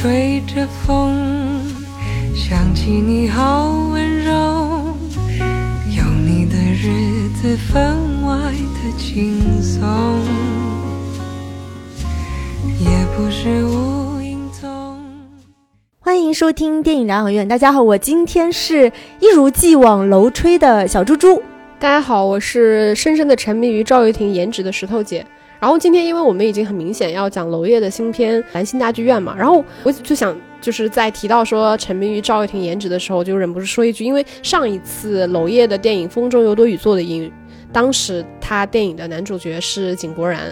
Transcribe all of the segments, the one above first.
吹着风，想起你好温柔，有你的日子分外的轻松，也不是无影踪。欢迎收听电影疗养院，大家好，我今天是一如既往楼吹的小猪猪。大家好，我是深深的沉迷于赵又廷颜值的石头姐。然后今天，因为我们已经很明显要讲娄烨的新片《兰心大剧院》嘛，然后我就想，就是在提到说沉迷于赵又廷颜值的时候，就忍不住说一句，因为上一次娄烨的电影《风中有朵雨做的云》，当时他电影的男主角是井柏然，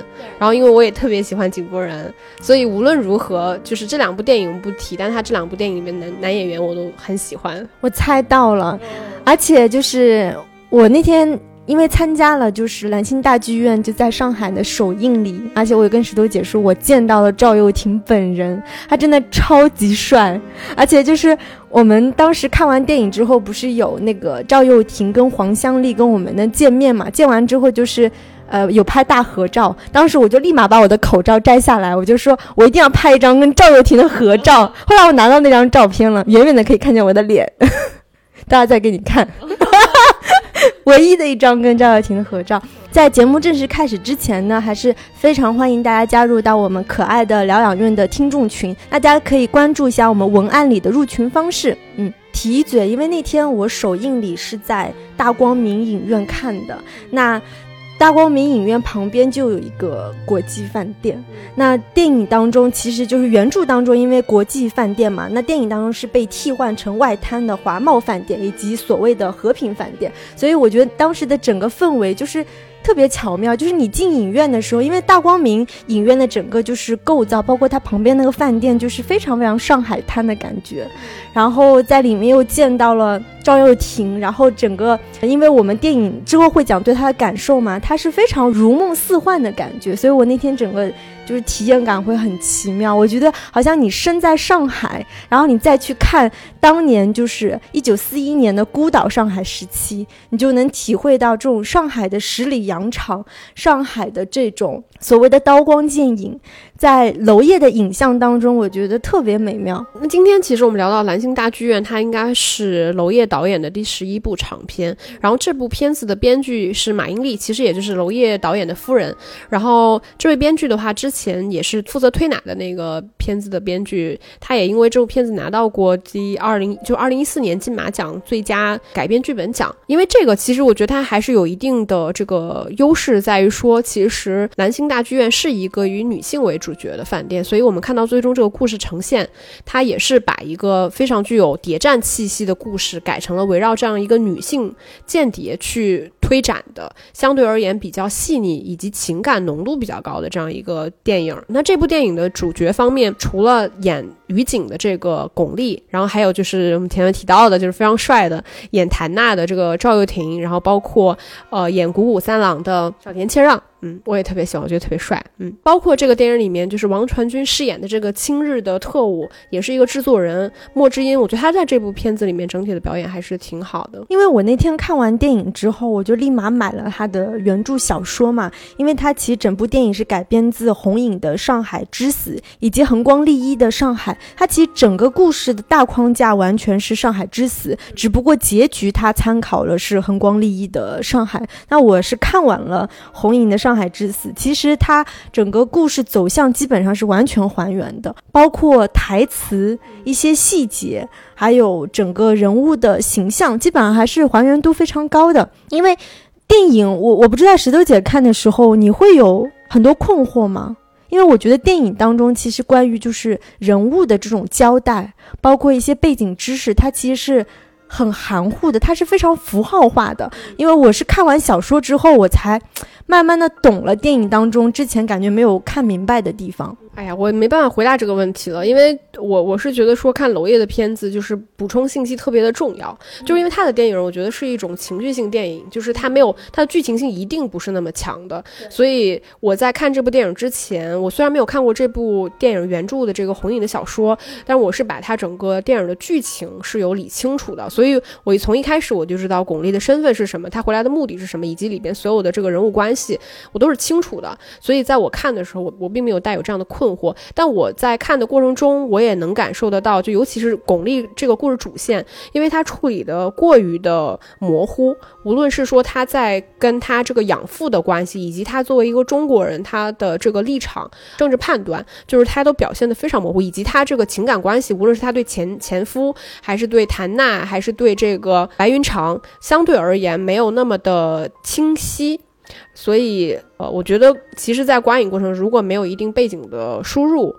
然后因为我也特别喜欢井柏然，所以无论如何，就是这两部电影不提，但他这两部电影里面男男演员我都很喜欢。我猜到了，而且就是我那天。因为参加了就是兰心大剧院就在上海的首映礼，而且我也跟石头姐说，我见到了赵又廷本人，他真的超级帅，而且就是我们当时看完电影之后，不是有那个赵又廷跟黄香丽跟我们的见面嘛？见完之后就是，呃，有拍大合照，当时我就立马把我的口罩摘下来，我就说我一定要拍一张跟赵又廷的合照。后来我拿到那张照片了，远远的可以看见我的脸，大家再给你看。唯一的一张跟赵又廷的合照，在节目正式开始之前呢，还是非常欢迎大家加入到我们可爱的疗养院的听众群。大家可以关注一下我们文案里的入群方式。嗯，提一嘴，因为那天我首映礼是在大光明影院看的，那。大光明影院旁边就有一个国际饭店，那电影当中其实就是原著当中，因为国际饭店嘛，那电影当中是被替换成外滩的华贸饭店以及所谓的和平饭店，所以我觉得当时的整个氛围就是特别巧妙，就是你进影院的时候，因为大光明影院的整个就是构造，包括它旁边那个饭店，就是非常非常上海滩的感觉，然后在里面又见到了。赵又廷，然后整个，因为我们电影之后会讲对他的感受嘛，他是非常如梦似幻的感觉，所以我那天整个就是体验感会很奇妙。我觉得好像你身在上海，然后你再去看当年就是一九四一年的孤岛上海时期，你就能体会到这种上海的十里洋场，上海的这种所谓的刀光剑影。在娄烨的影像当中，我觉得特别美妙。那今天其实我们聊到蓝星大剧院，它应该是娄烨导演的第十一部长片。然后这部片子的编剧是马英丽，其实也就是娄烨导演的夫人。然后这位编剧的话，之前也是负责推奶的那个片子的编剧，他也因为这部片子拿到过第二零就二零一四年金马奖最佳改编剧本奖。因为这个，其实我觉得它还是有一定的这个优势，在于说，其实蓝星大剧院是一个以女性为主。主角的饭店，所以我们看到最终这个故事呈现，它也是把一个非常具有谍战气息的故事改成了围绕这样一个女性间谍去推展的，相对而言比较细腻以及情感浓度比较高的这样一个电影。那这部电影的主角方面，除了演于景的这个巩俐，然后还有就是我们前面提到的，就是非常帅的演谭娜的这个赵又廷，然后包括呃演鼓舞三郎的小田切让。嗯，我也特别喜欢，我觉得特别帅。嗯，包括这个电影里面，就是王传君饰演的这个亲日的特务，也是一个制作人莫之音。我觉得他在这部片子里面整体的表演还是挺好的。因为我那天看完电影之后，我就立马买了他的原著小说嘛，因为他其实整部电影是改编自红影的《上海之死》以及横光利一的《上海》，他其实整个故事的大框架完全是《上海之死》，只不过结局他参考了是横光利一的《上海》。那我是看完了红影的。上海之死，其实它整个故事走向基本上是完全还原的，包括台词、一些细节，还有整个人物的形象，基本上还是还原度非常高的。因为电影，我我不知道石头姐看的时候，你会有很多困惑吗？因为我觉得电影当中其实关于就是人物的这种交代，包括一些背景知识，它其实是。很含糊的，它是非常符号化的。因为我是看完小说之后，我才慢慢的懂了电影当中之前感觉没有看明白的地方。哎呀，我没办法回答这个问题了，因为我我是觉得说看娄烨的片子就是补充信息特别的重要，就是因为他的电影，我觉得是一种情绪性电影，就是他没有他的剧情性一定不是那么强的，所以我在看这部电影之前，我虽然没有看过这部电影原著的这个红影的小说，但是我是把它整个电影的剧情是有理清楚的。所以我从一开始我就知道巩俐的身份是什么，她回来的目的是什么，以及里边所有的这个人物关系，我都是清楚的。所以在我看的时候，我我并没有带有这样的困惑。但我在看的过程中，我也能感受得到，就尤其是巩俐这个故事主线，因为她处理的过于的模糊，无论是说她在跟她这个养父的关系，以及她作为一个中国人，她的这个立场、政治判断，就是她都表现得非常模糊，以及她这个情感关系，无论是她对前前夫，还是对谭娜，还是对这个白云长，相对而言没有那么的清晰。所以，呃，我觉得其实，在观影过程如果没有一定背景的输入，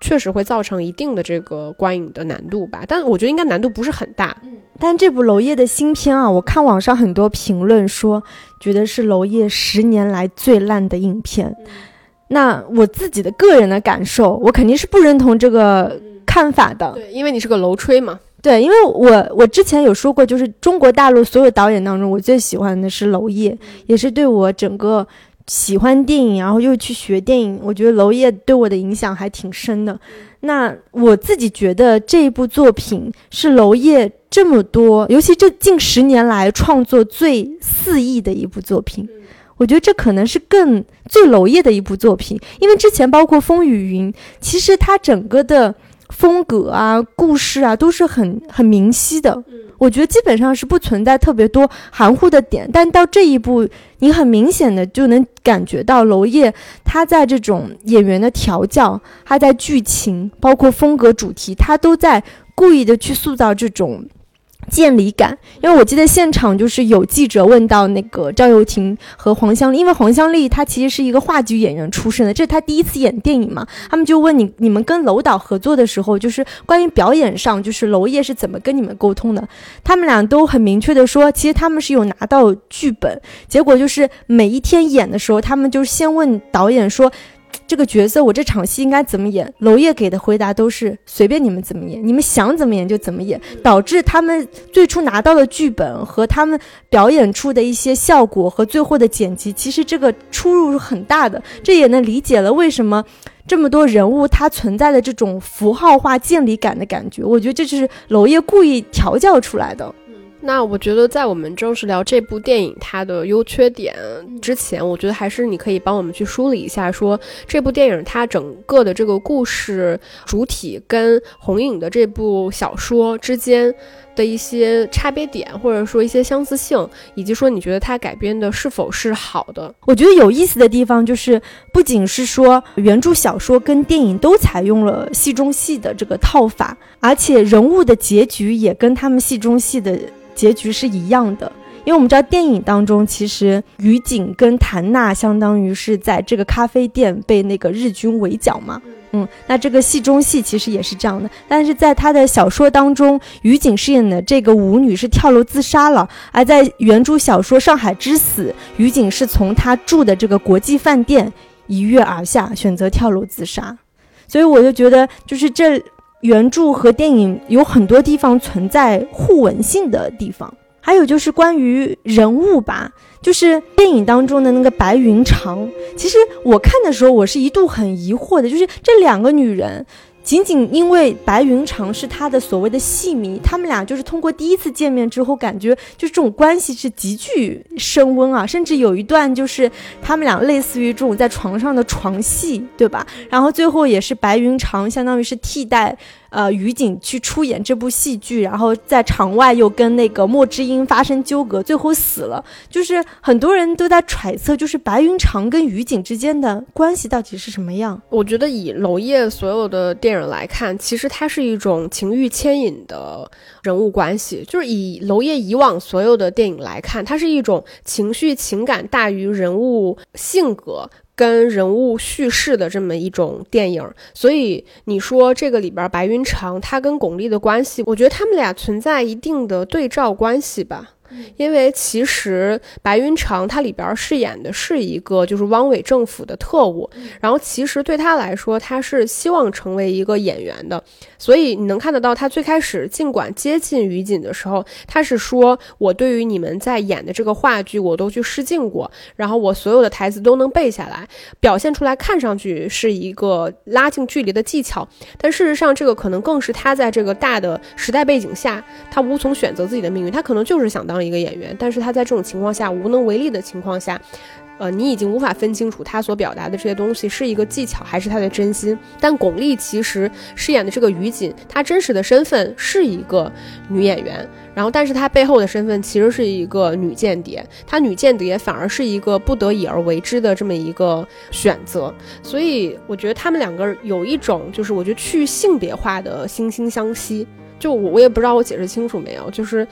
确实会造成一定的这个观影的难度吧。但我觉得应该难度不是很大。但这部娄烨的新片啊，我看网上很多评论说，觉得是娄烨十年来最烂的影片。那我自己的个人的感受，我肯定是不认同这个看法的。对，因为你是个楼吹嘛。对，因为我我之前有说过，就是中国大陆所有导演当中，我最喜欢的是娄烨，也是对我整个喜欢电影，然后又去学电影，我觉得娄烨对我的影响还挺深的。那我自己觉得这一部作品是娄烨这么多，尤其这近十年来创作最肆意的一部作品。我觉得这可能是更最娄烨的一部作品，因为之前包括《风雨云》，其实它整个的。风格啊，故事啊，都是很很明晰的。我觉得基本上是不存在特别多含糊的点。但到这一步，你很明显的就能感觉到娄烨他在这种演员的调教，他在剧情，包括风格主题，他都在故意的去塑造这种。见离感，因为我记得现场就是有记者问到那个赵又廷和黄湘丽，因为黄湘丽她其实是一个话剧演员出身的，这是她第一次演电影嘛，他们就问你，你们跟娄导合作的时候，就是关于表演上，就是娄烨是怎么跟你们沟通的？他们俩都很明确的说，其实他们是有拿到剧本，结果就是每一天演的时候，他们就先问导演说。这个角色，我这场戏应该怎么演？娄烨给的回答都是随便你们怎么演，你们想怎么演就怎么演，导致他们最初拿到的剧本和他们表演出的一些效果和最后的剪辑，其实这个出入是很大的。这也能理解了为什么这么多人物他存在的这种符号化建立感的感觉。我觉得这就是娄烨故意调教出来的。那我觉得，在我们正式聊这部电影它的优缺点之前，我觉得还是你可以帮我们去梳理一下，说这部电影它整个的这个故事主体跟红影的这部小说之间的一些差别点，或者说一些相似性，以及说你觉得它改编的是否是好的。我觉得有意思的地方就是，不仅是说原著小说跟电影都采用了戏中戏的这个套法，而且人物的结局也跟他们戏中戏的。结局是一样的，因为我们知道电影当中，其实于景跟谭娜相当于是在这个咖啡店被那个日军围剿嘛。嗯，那这个戏中戏其实也是这样的，但是在他的小说当中，于景饰演的这个舞女是跳楼自杀了，而在原著小说《上海之死》，于景是从他住的这个国际饭店一跃而下，选择跳楼自杀。所以我就觉得，就是这。原著和电影有很多地方存在互文性的地方，还有就是关于人物吧，就是电影当中的那个白云长。其实我看的时候，我是一度很疑惑的，就是这两个女人。仅仅因为白云长是他的所谓的戏迷，他们俩就是通过第一次见面之后，感觉就是这种关系是急剧升温啊，甚至有一段就是他们俩类似于这种在床上的床戏，对吧？然后最后也是白云长相当于是替代。呃，于景去出演这部戏剧，然后在场外又跟那个莫之音发生纠葛，最后死了。就是很多人都在揣测，就是白云长跟于景之间的关系到底是什么样？我觉得以娄烨所有的电影来看，其实它是一种情欲牵引的人物关系。就是以娄烨以往所有的电影来看，它是一种情绪情感大于人物性格。跟人物叙事的这么一种电影，所以你说这个里边白云长他跟巩俐的关系，我觉得他们俩存在一定的对照关系吧。因为其实白云长他里边饰演的是一个就是汪伪政府的特务，然后其实对他来说，他是希望成为一个演员的，所以你能看得到他最开始尽管接近于锦的时候，他是说我对于你们在演的这个话剧我都去试镜过，然后我所有的台词都能背下来，表现出来看上去是一个拉近距离的技巧，但事实上这个可能更是他在这个大的时代背景下，他无从选择自己的命运，他可能就是想当一个演员，但是他在这种情况下无能为力的情况下。呃，你已经无法分清楚他所表达的这些东西是一个技巧还是他的真心。但巩俐其实饰演的这个于锦，她真实的身份是一个女演员，然后但是她背后的身份其实是一个女间谍，她女间谍反而是一个不得已而为之的这么一个选择。所以我觉得他们两个有一种就是我觉得去性别化的惺惺相惜。就我我也不知道我解释清楚没有，就是，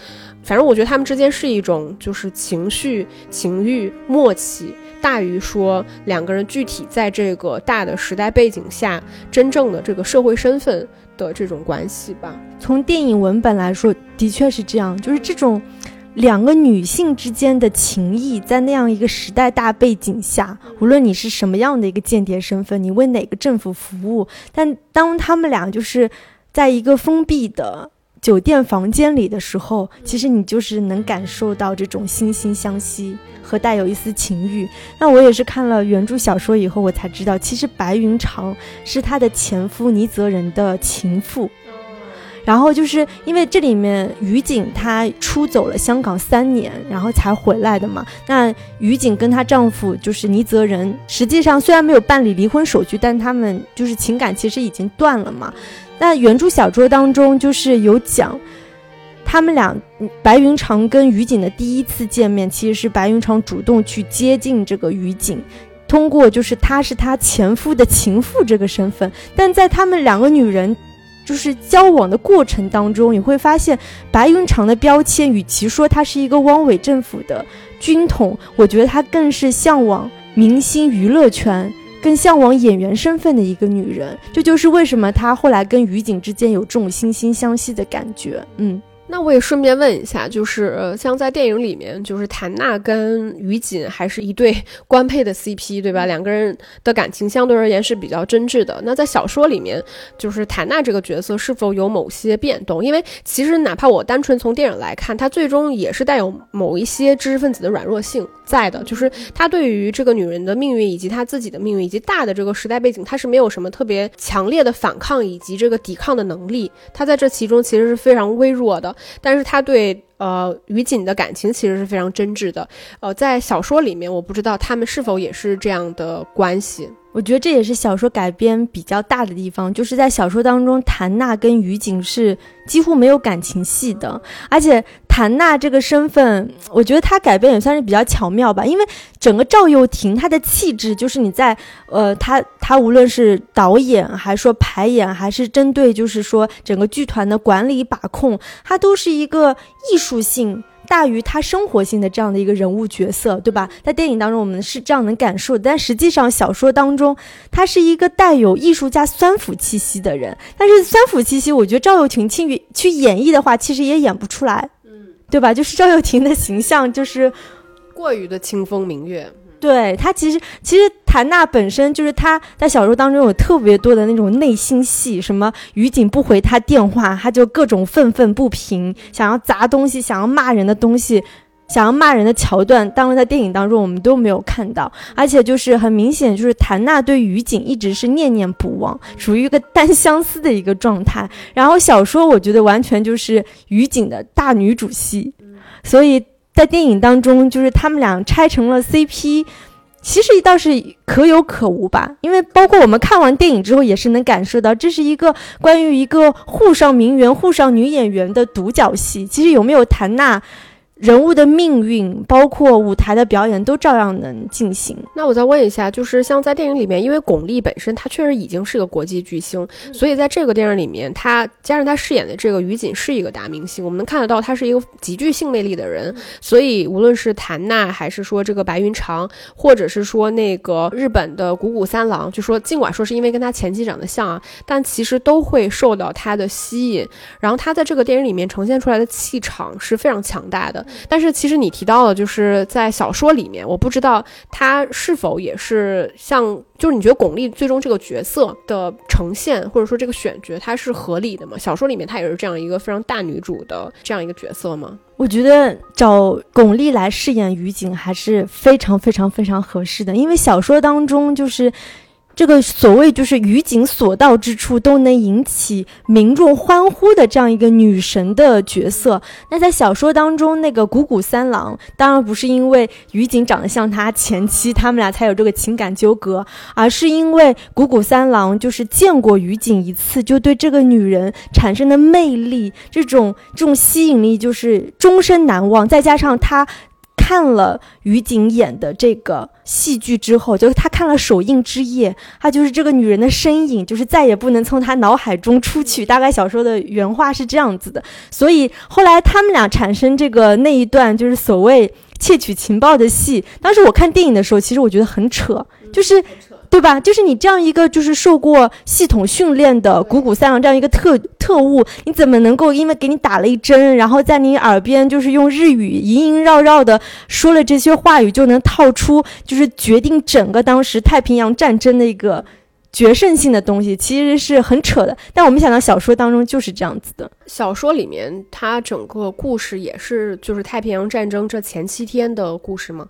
反正我觉得他们之间是一种就是情绪、情欲、默契大于说两个人具体在这个大的时代背景下真正的这个社会身份的这种关系吧。从电影文本来说，的确是这样，就是这种两个女性之间的情谊，在那样一个时代大背景下，无论你是什么样的一个间谍身份，你为哪个政府服务，但当他们俩就是。在一个封闭的酒店房间里的时候，其实你就是能感受到这种惺惺相惜和带有一丝情欲。那我也是看了原著小说以后，我才知道，其实白云长是他的前夫倪泽仁的情妇。然后就是因为这里面于景她出走了香港三年，然后才回来的嘛。那于景跟她丈夫就是倪泽仁，实际上虽然没有办理离婚手续，但他们就是情感其实已经断了嘛。那原著小说当中就是有讲，他们俩白云长跟于景的第一次见面，其实是白云长主动去接近这个于景，通过就是他是他前夫的情妇这个身份。但在他们两个女人就是交往的过程当中，你会发现白云长的标签，与其说他是一个汪伪政府的军统，我觉得他更是向往明星娱乐圈。更向往演员身份的一个女人，这就是为什么她后来跟于景之间有这种惺惺相惜的感觉。嗯。那我也顺便问一下，就是像在电影里面，就是谭娜跟于锦还是一对 官配的 CP，对吧？两个人的感情相对而言是比较真挚的。那在小说里面，就是谭娜这个角色是否有某些变动？因为其实哪怕我单纯从电影来看，她最终也是带有某一些知识分子的软弱性在的，就是她对于这个女人的命运以及她自己的命运以及大的这个时代背景，她是没有什么特别强烈的反抗以及这个抵抗的能力。她在这其中其实是非常微弱的。但是他对呃于景的感情其实是非常真挚的，呃，在小说里面，我不知道他们是否也是这样的关系。我觉得这也是小说改编比较大的地方，就是在小说当中，谭娜跟于景是几乎没有感情戏的，而且谭娜这个身份，我觉得她改变也算是比较巧妙吧，因为整个赵又廷她的气质，就是你在呃，她她无论是导演，还是说排演，还是针对就是说整个剧团的管理把控，她都是一个艺术性。大于他生活性的这样的一个人物角色，对吧？在电影当中，我们是这样能感受，但实际上小说当中，他是一个带有艺术家酸腐气息的人。但是酸腐气息，我觉得赵又廷去去演绎的话，其实也演不出来，对吧？就是赵又廷的形象就是过于的清风明月。对他其实，其实谭娜本身就是他在小说当中有特别多的那种内心戏，什么于景不回他电话，他就各种愤愤不平，想要砸东西，想要骂人的东西，想要骂人的桥段，当然在电影当中我们都没有看到，而且就是很明显，就是谭娜对于景一直是念念不忘，属于一个单相思的一个状态。然后小说我觉得完全就是于景的大女主戏，所以。在电影当中，就是他们俩拆成了 CP，其实倒是可有可无吧。因为包括我们看完电影之后，也是能感受到这是一个关于一个沪上名媛、沪上女演员的独角戏。其实有没有谭娜？人物的命运，包括舞台的表演，都照样能进行。那我再问一下，就是像在电影里面，因为巩俐本身她确实已经是个国际巨星，所以在这个电影里面，她加上她饰演的这个于锦是一个大明星，我们能看得到她是一个极具性魅力的人。所以无论是谭娜，还是说这个白云长，或者是说那个日本的谷谷三郎，就说尽管说是因为跟他前妻长得像啊，但其实都会受到他的吸引。然后他在这个电影里面呈现出来的气场是非常强大的。但是其实你提到了，就是在小说里面，我不知道他是否也是像，就是你觉得巩俐最终这个角色的呈现，或者说这个选角，它是合理的吗？小说里面她也是这样一个非常大女主的这样一个角色吗？我觉得找巩俐来饰演于景还是非常非常非常合适的，因为小说当中就是这个所谓就是于景所到之处都能引起民众欢呼的这样一个女神的角色。那在小说当中，那个谷谷三郎当然不是因为于景长得像他前妻，他们俩才有这个情感纠葛，而是因为谷谷三郎就是见过于景一次，就对这个女人产生的魅力，这种这种吸引力就是终身难忘。再加上他看了于景演的这个戏剧之后，就是他看了《首映之夜》，他就是这个女人的身影，就是再也不能从他脑海中出去。大概小说的原话是这样子的，所以后来他们俩产生这个那一段就是所谓窃取情报的戏。当时我看电影的时候，其实我觉得很扯，就是。对吧？就是你这样一个就是受过系统训练的谷谷三郎这样一个特特务，你怎么能够因为给你打了一针，然后在你耳边就是用日语萦萦绕绕的说了这些话语，就能套出就是决定整个当时太平洋战争的一个决胜性的东西，其实是很扯的。但我没想到小说当中就是这样子的。小说里面它整个故事也是就是太平洋战争这前七天的故事吗？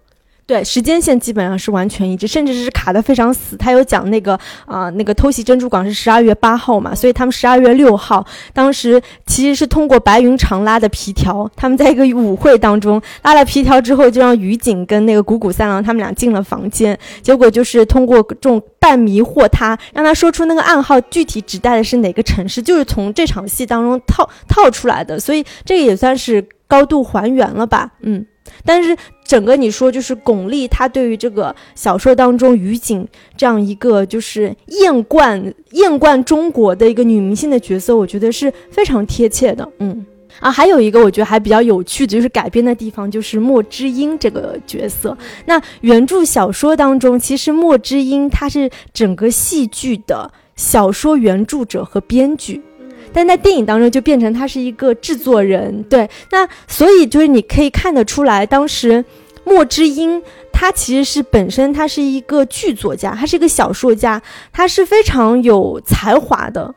对，时间线基本上是完全一致，甚至是卡得非常死。他有讲那个啊，那个偷袭珍珠港是十二月八号嘛，所以他们十二月六号，当时其实是通过白云长拉的皮条，他们在一个舞会当中拉了皮条之后，就让于景跟那个谷谷三郎他们俩进了房间，结果就是通过这种半迷惑他，让他说出那个暗号具体指代的是哪个城市，就是从这场戏当中套套出来的，所以这个也算是高度还原了吧，嗯。但是整个你说就是巩俐，她对于这个小说当中于景这样一个就是艳冠艳冠中国的一个女明星的角色，我觉得是非常贴切的。嗯啊，还有一个我觉得还比较有趣的就是改编的地方，就是莫之音这个角色。那原著小说当中，其实莫之音她是整个戏剧的小说原著者和编剧。但在电影当中就变成他是一个制作人，对，那所以就是你可以看得出来，当时莫之英他其实是本身他是一个剧作家，他是一个小说家，他是非常有才华的。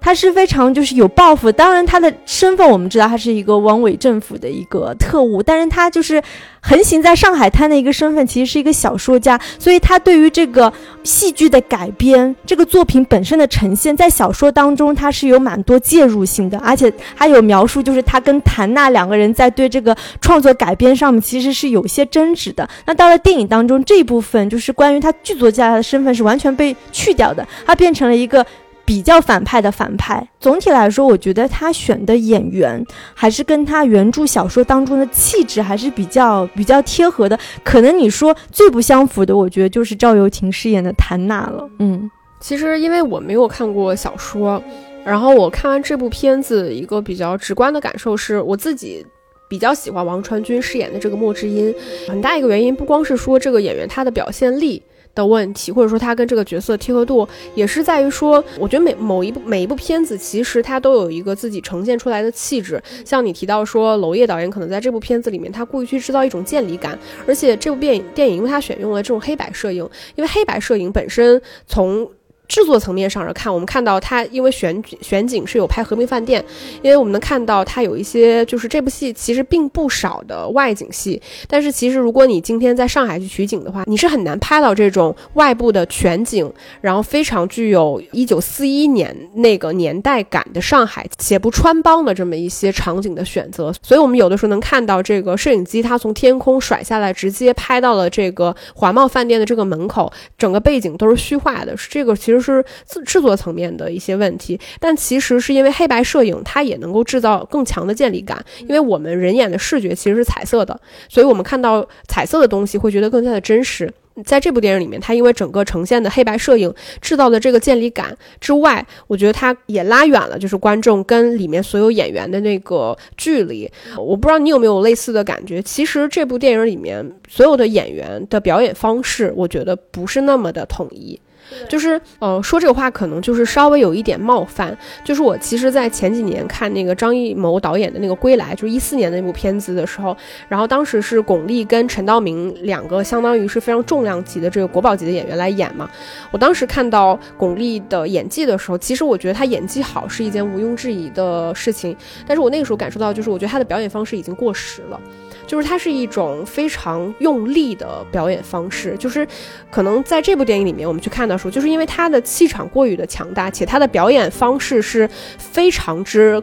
他是非常就是有抱负，当然他的身份我们知道他是一个汪伪政府的一个特务，但是他就是横行在上海滩的一个身份，其实是一个小说家，所以他对于这个戏剧的改编，这个作品本身的呈现，在小说当中他是有蛮多介入性的，而且还有描述，就是他跟谭娜两个人在对这个创作改编上面其实是有些争执的。那到了电影当中这一部分，就是关于他剧作家的身份是完全被去掉的，他变成了一个。比较反派的反派，总体来说，我觉得他选的演员还是跟他原著小说当中的气质还是比较比较贴合的。可能你说最不相符的，我觉得就是赵又廷饰演的谭娜了。嗯，其实因为我没有看过小说，然后我看完这部片子，一个比较直观的感受是我自己比较喜欢王传君饰演的这个莫之音。很大一个原因不光是说这个演员他的表现力。的问题，或者说他跟这个角色贴合度，也是在于说，我觉得每某一部每一部片子，其实它都有一个自己呈现出来的气质。像你提到说，娄烨导演可能在这部片子里面，他故意去制造一种渐离感，而且这部电影电影，因为他选用了这种黑白摄影，因为黑白摄影本身从。制作层面上来看，我们看到它因为选选景是有拍和平饭店，因为我们能看到它有一些就是这部戏其实并不少的外景戏，但是其实如果你今天在上海去取景的话，你是很难拍到这种外部的全景，然后非常具有一九四一年那个年代感的上海且不穿帮的这么一些场景的选择，所以我们有的时候能看到这个摄影机它从天空甩下来，直接拍到了这个华贸饭店的这个门口，整个背景都是虚化的，是这个其实。是制制作层面的一些问题，但其实是因为黑白摄影，它也能够制造更强的建立感。因为我们人眼的视觉其实是彩色的，所以我们看到彩色的东西会觉得更加的真实。在这部电影里面，它因为整个呈现的黑白摄影制造的这个建立感之外，我觉得它也拉远了就是观众跟里面所有演员的那个距离。我不知道你有没有类似的感觉？其实这部电影里面所有的演员的表演方式，我觉得不是那么的统一。就是呃，说这个话可能就是稍微有一点冒犯。就是我其实，在前几年看那个张艺谋导演的那个《归来》，就是一四年的那部片子的时候，然后当时是巩俐跟陈道明两个相当于是非常重量级的这个国宝级的演员来演嘛。我当时看到巩俐的演技的时候，其实我觉得她演技好是一件毋庸置疑的事情，但是我那个时候感受到，就是我觉得她的表演方式已经过时了。就是它是一种非常用力的表演方式，就是可能在这部电影里面，我们去看的时候，就是因为他的气场过于的强大，且他的表演方式是非常之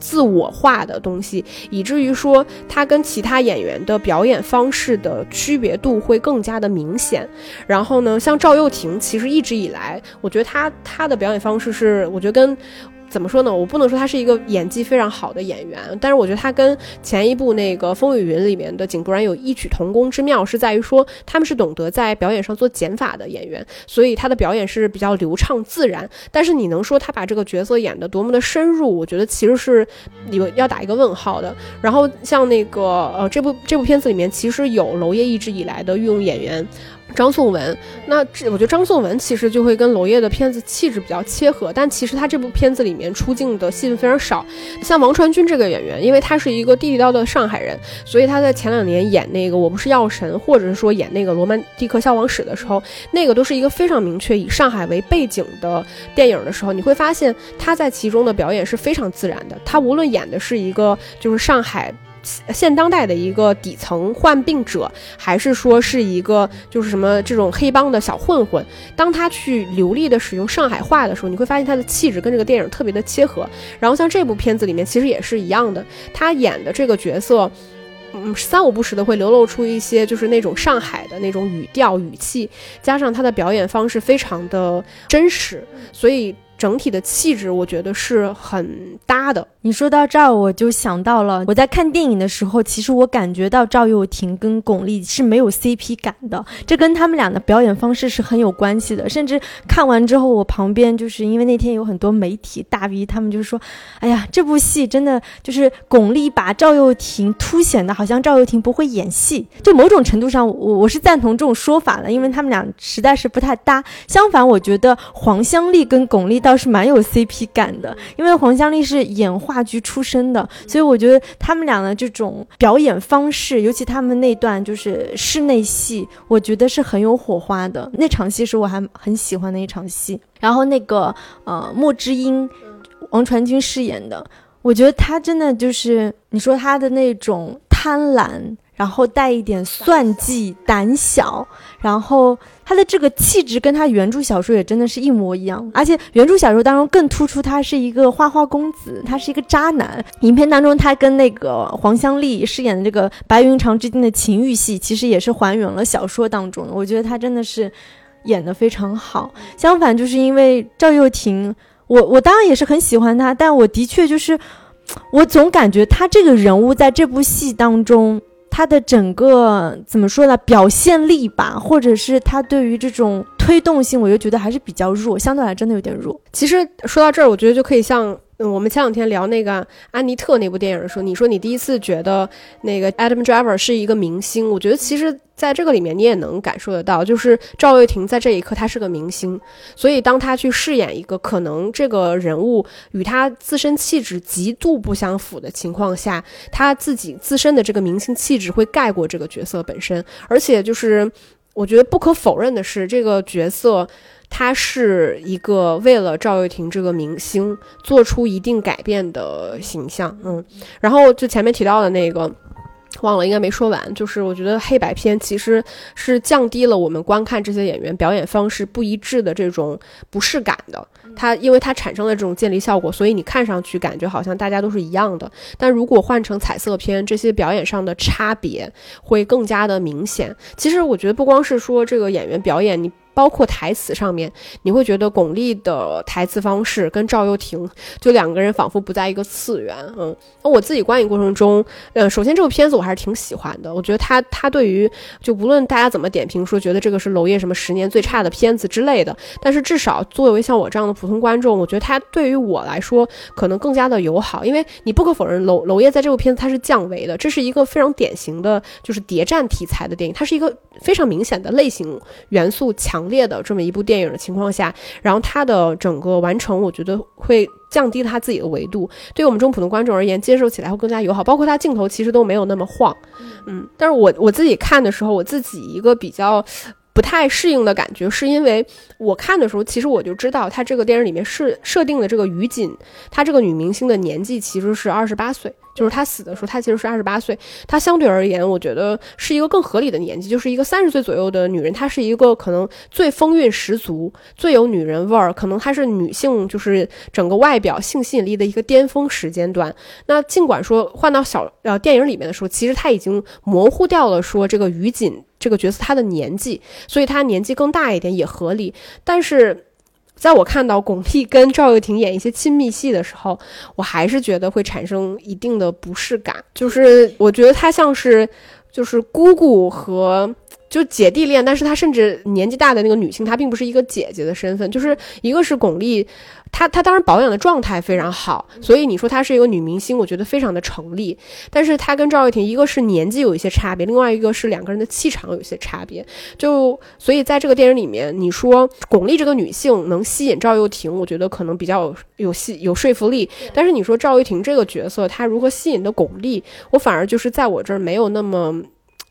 自我化的东西，以至于说他跟其他演员的表演方式的区别度会更加的明显。然后呢，像赵又廷，其实一直以来，我觉得他他的表演方式是，我觉得跟。怎么说呢？我不能说他是一个演技非常好的演员，但是我觉得他跟前一部那个《风雨云》里面的井柏然有异曲同工之妙，是在于说他们是懂得在表演上做减法的演员，所以他的表演是比较流畅自然。但是你能说他把这个角色演得多么的深入？我觉得其实是你要打一个问号的。然后像那个呃，这部这部片子里面其实有娄烨一直以来的御用演员。张颂文，那这我觉得张颂文其实就会跟娄烨的片子气质比较切合，但其实他这部片子里面出镜的戏份非常少。像王传君这个演员，因为他是一个地地道道的上海人，所以他在前两年演那个《我不是药神》，或者是说演那个《罗曼蒂克消亡史》的时候，那个都是一个非常明确以上海为背景的电影的时候，你会发现他在其中的表演是非常自然的。他无论演的是一个就是上海。现当代的一个底层患病者，还是说是一个就是什么这种黑帮的小混混，当他去流利的使用上海话的时候，你会发现他的气质跟这个电影特别的切合。然后像这部片子里面其实也是一样的，他演的这个角色，嗯，三五不时的会流露出一些就是那种上海的那种语调语气，加上他的表演方式非常的真实，所以。整体的气质，我觉得是很搭的。你说到这儿，我就想到了，我在看电影的时候，其实我感觉到赵又廷跟巩俐是没有 CP 感的，这跟他们俩的表演方式是很有关系的。甚至看完之后，我旁边就是因为那天有很多媒体大 V，他们就说：“哎呀，这部戏真的就是巩俐把赵又廷凸显的，好像赵又廷不会演戏。”就某种程度上，我我是赞同这种说法的，因为他们俩实在是不太搭。相反，我觉得黄湘丽跟巩俐。倒是蛮有 CP 感的，因为黄湘丽是演话剧出身的，所以我觉得他们俩的这种表演方式，尤其他们那段就是室内戏，我觉得是很有火花的。那场戏是我还很喜欢的一场戏。然后那个呃，莫之音，王传君饰演的，我觉得他真的就是你说他的那种贪婪。然后带一点算计、胆小，然后他的这个气质跟他原著小说也真的是一模一样。而且原著小说当中更突出他是一个花花公子，他是一个渣男。影片当中他跟那个黄湘丽饰演的这个白云长之间的情欲戏，其实也是还原了小说当中的。我觉得他真的是演的非常好。相反，就是因为赵又廷，我我当然也是很喜欢他，但我的确就是，我总感觉他这个人物在这部戏当中。他的整个怎么说呢？表现力吧，或者是他对于这种推动性，我就觉得还是比较弱，相对来真的有点弱。其实说到这儿，我觉得就可以像嗯我们前两天聊那个安妮特那部电影的时候，你说你第一次觉得那个 Adam Driver 是一个明星，我觉得其实。在这个里面，你也能感受得到，就是赵又廷在这一刻他是个明星，所以当他去饰演一个可能这个人物与他自身气质极度不相符的情况下，他自己自身的这个明星气质会盖过这个角色本身。而且就是我觉得不可否认的是，这个角色他是一个为了赵又廷这个明星做出一定改变的形象。嗯，然后就前面提到的那个。忘了，应该没说完。就是我觉得黑白片其实是降低了我们观看这些演员表演方式不一致的这种不适感的。它因为它产生了这种建立效果，所以你看上去感觉好像大家都是一样的。但如果换成彩色片，这些表演上的差别会更加的明显。其实我觉得不光是说这个演员表演，你。包括台词上面，你会觉得巩俐的台词方式跟赵又廷就两个人仿佛不在一个次元。嗯，那我自己观影过程中，呃，首先这部片子我还是挺喜欢的。我觉得他他对于就无论大家怎么点评说觉得这个是娄烨什么十年最差的片子之类的，但是至少作为像我这样的普通观众，我觉得他对于我来说可能更加的友好。因为你不可否认，娄娄烨在这部片子他是降维的，这是一个非常典型的就是谍战题材的电影，它是一个非常明显的类型元素强。强烈的这么一部电影的情况下，然后它的整个完成，我觉得会降低他自己的维度，对我们这种普通观众而言，接受起来会更加友好。包括它镜头其实都没有那么晃，嗯，但是我我自己看的时候，我自己一个比较。不太适应的感觉，是因为我看的时候，其实我就知道，她这个电影里面是设定的这个于锦，她这个女明星的年纪其实是二十八岁，就是她死的时候，她其实是二十八岁。她相对而言，我觉得是一个更合理的年纪，就是一个三十岁左右的女人，她是一个可能最风韵十足、最有女人味儿，可能她是女性就是整个外表性吸引力的一个巅峰时间段。那尽管说换到小呃电影里面的时候，其实她已经模糊掉了说这个于锦。这个角色她的年纪，所以她年纪更大一点也合理。但是，在我看到巩俐跟赵又廷演一些亲密戏的时候，我还是觉得会产生一定的不适感。就是我觉得他像是，就是姑姑和。就姐弟恋，但是她甚至年纪大的那个女性，她并不是一个姐姐的身份，就是一个是巩俐，她她当然保养的状态非常好，所以你说她是一个女明星，我觉得非常的成立。但是她跟赵又廷，一个是年纪有一些差别，另外一个是两个人的气场有一些差别。就所以在这个电影里面，你说巩俐这个女性能吸引赵又廷，我觉得可能比较有吸有说服力。但是你说赵又廷这个角色，她如何吸引的巩俐，我反而就是在我这儿没有那么。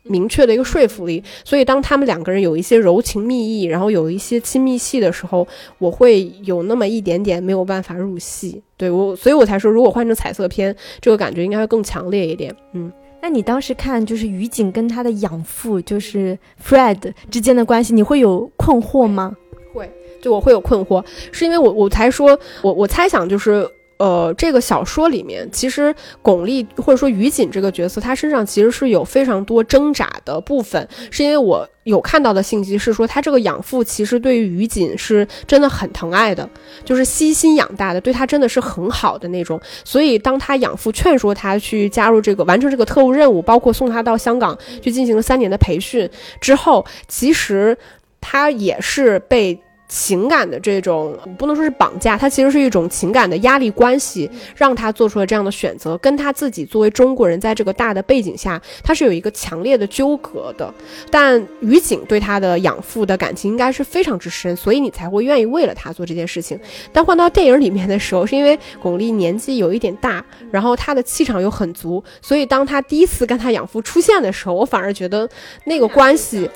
明确的一个说服力，所以当他们两个人有一些柔情蜜意，然后有一些亲密戏的时候，我会有那么一点点没有办法入戏。对我，所以我才说，如果换成彩色片，这个感觉应该会更强烈一点。嗯，那你当时看就是于景跟他的养父就是 Fred 之间的关系，你会有困惑吗？会，就我会有困惑，是因为我我才说，我我猜想就是。呃，这个小说里面，其实巩俐或者说于锦这个角色，她身上其实是有非常多挣扎的部分，是因为我有看到的信息是说，她这个养父其实对于于锦是真的很疼爱的，就是悉心养大的，对她真的是很好的那种。所以，当她养父劝说她去加入这个完成这个特务任务，包括送她到香港去进行了三年的培训之后，其实她也是被。情感的这种不能说是绑架，它其实是一种情感的压力关系，让他做出了这样的选择。跟他自己作为中国人，在这个大的背景下，他是有一个强烈的纠葛的。但于景对他的养父的感情应该是非常之深，所以你才会愿意为了他做这件事情。但换到电影里面的时候，是因为巩俐年纪有一点大，然后她的气场又很足，所以当她第一次跟她养父出现的时候，我反而觉得那个关系。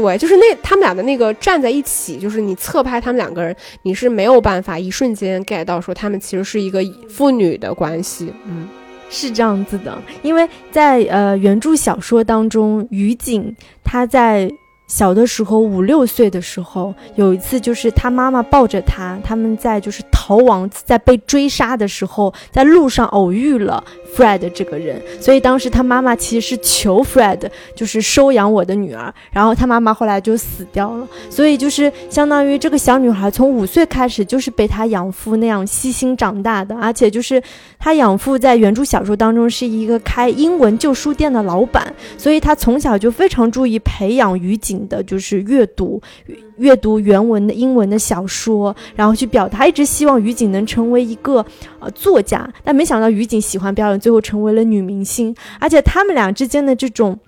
对，就是那他们俩的那个站在一起，就是你侧拍他们两个人，你是没有办法一瞬间 get 到说他们其实是一个父女的关系。嗯，是这样子的，因为在呃原著小说当中，于景他在。小的时候，五六岁的时候，有一次就是他妈妈抱着他，他们在就是逃亡，在被追杀的时候，在路上偶遇了 Fred 这个人，所以当时他妈妈其实是求 Fred 就是收养我的女儿，然后他妈妈后来就死掉了，所以就是相当于这个小女孩从五岁开始就是被他养父那样悉心长大的，而且就是他养父在原著小说当中是一个开英文旧书店的老板，所以他从小就非常注意培养于景。的就是阅读，阅读原文的英文的小说，然后去表达。一直希望于景能成为一个呃作家，但没想到于景喜欢表演，最后成为了女明星。而且他们俩之间的这种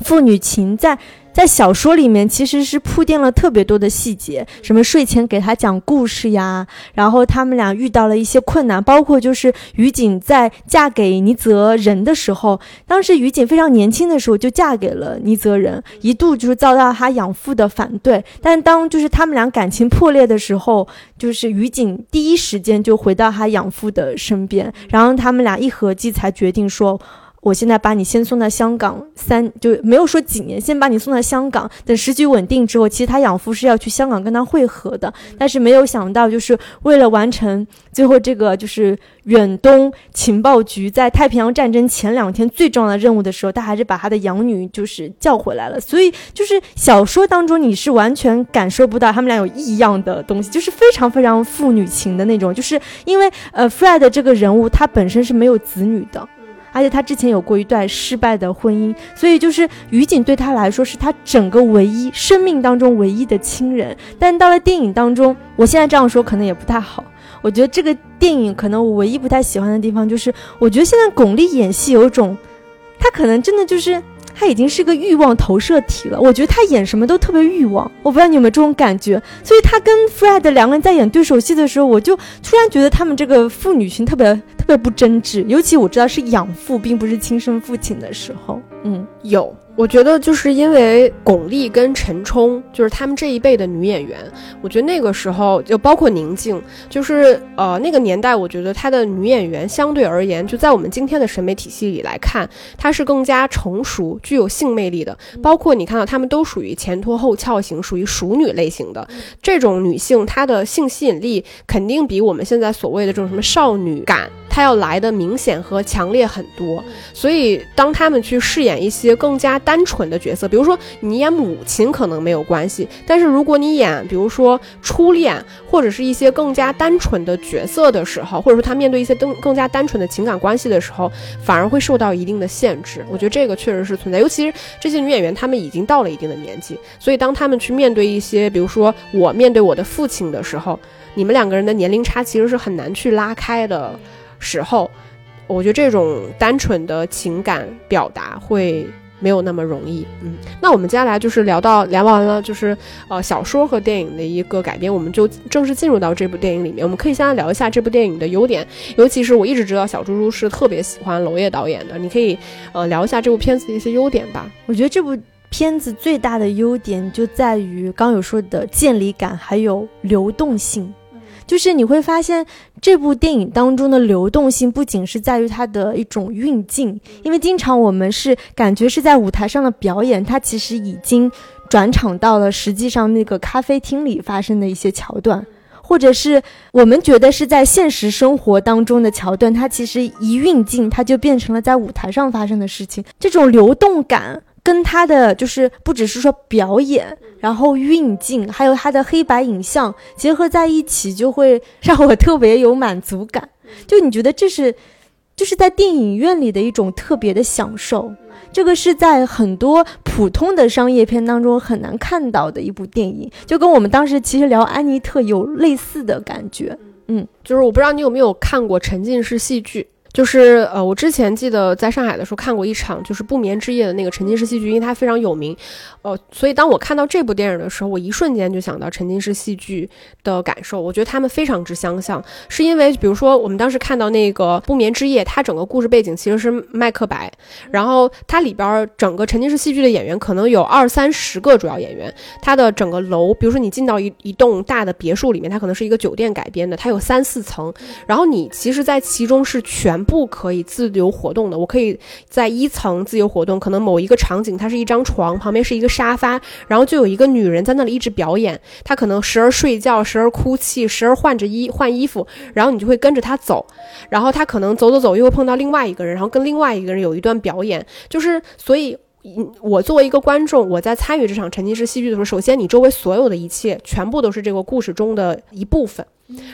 父女情，在。在小说里面其实是铺垫了特别多的细节，什么睡前给他讲故事呀，然后他们俩遇到了一些困难，包括就是于景在嫁给倪泽仁的时候，当时于景非常年轻的时候就嫁给了倪泽仁，一度就是遭到他养父的反对，但当就是他们俩感情破裂的时候，就是于景第一时间就回到他养父的身边，然后他们俩一合计才决定说。我现在把你先送到香港，三就没有说几年，先把你送到香港，等时局稳定之后，其实他养父是要去香港跟他会合的，但是没有想到，就是为了完成最后这个就是远东情报局在太平洋战争前两天最重要的任务的时候，他还是把他的养女就是叫回来了。所以就是小说当中你是完全感受不到他们俩有异样的东西，就是非常非常父女情的那种，就是因为呃，Fred 这个人物他本身是没有子女的。而且他之前有过一段失败的婚姻，所以就是于景对他来说是他整个唯一生命当中唯一的亲人。但到了电影当中，我现在这样说可能也不太好。我觉得这个电影可能我唯一不太喜欢的地方就是，我觉得现在巩俐演戏有种，她可能真的就是他已经是个欲望投射体了。我觉得他演什么都特别欲望，我不知道你有没有这种感觉。所以他跟 Fred 两个人在演对手戏的时候，我就突然觉得他们这个父女情特别特别不真挚，尤其我知道是养父并不是亲生父亲的时候，嗯，有。我觉得就是因为巩俐跟陈冲，就是他们这一辈的女演员，我觉得那个时候就包括宁静，就是呃那个年代，我觉得她的女演员相对而言，就在我们今天的审美体系里来看，她是更加成熟、具有性魅力的。包括你看到她们都属于前凸后翘型，属于熟女类型的这种女性，她的性吸引力肯定比我们现在所谓的这种什么少女感。他要来的明显和强烈很多，所以当他们去饰演一些更加单纯的角色，比如说你演母亲可能没有关系，但是如果你演比如说初恋或者是一些更加单纯的角色的时候，或者说他面对一些更更加单纯的情感关系的时候，反而会受到一定的限制。我觉得这个确实是存在，尤其是这些女演员，她们已经到了一定的年纪，所以当她们去面对一些，比如说我面对我的父亲的时候，你们两个人的年龄差其实是很难去拉开的。时候，我觉得这种单纯的情感表达会没有那么容易。嗯，那我们接下来就是聊到聊完了，就是呃小说和电影的一个改编，我们就正式进入到这部电影里面。我们可以先来聊一下这部电影的优点，尤其是我一直知道小猪猪是特别喜欢娄烨导演的，你可以呃聊一下这部片子的一些优点吧。我觉得这部片子最大的优点就在于刚有说的建立感，还有流动性。就是你会发现，这部电影当中的流动性不仅是在于它的一种运镜，因为经常我们是感觉是在舞台上的表演，它其实已经转场到了实际上那个咖啡厅里发生的一些桥段，或者是我们觉得是在现实生活当中的桥段，它其实一运镜，它就变成了在舞台上发生的事情，这种流动感。跟他的就是不只是说表演，然后运镜，还有他的黑白影像结合在一起，就会让我特别有满足感。就你觉得这是，就是在电影院里的一种特别的享受。这个是在很多普通的商业片当中很难看到的一部电影，就跟我们当时其实聊安妮特有类似的感觉。嗯，就是我不知道你有没有看过沉浸式戏剧。就是呃，我之前记得在上海的时候看过一场，就是不眠之夜的那个沉浸式戏剧，因为它非常有名，呃，所以当我看到这部电影的时候，我一瞬间就想到沉浸式戏剧的感受。我觉得他们非常之相像，是因为比如说我们当时看到那个不眠之夜，它整个故事背景其实是麦克白，然后它里边整个沉浸式戏剧的演员可能有二三十个主要演员，它的整个楼，比如说你进到一一栋大的别墅里面，它可能是一个酒店改编的，它有三四层，然后你其实，在其中是全。不可以自由活动的，我可以在一层自由活动。可能某一个场景，它是一张床，旁边是一个沙发，然后就有一个女人在那里一直表演。她可能时而睡觉，时而哭泣，时而换着衣换衣服，然后你就会跟着她走。然后她可能走走走，又会碰到另外一个人，然后跟另外一个人有一段表演。就是所以，我作为一个观众，我在参与这场沉浸式戏剧的时候，首先你周围所有的一切全部都是这个故事中的一部分。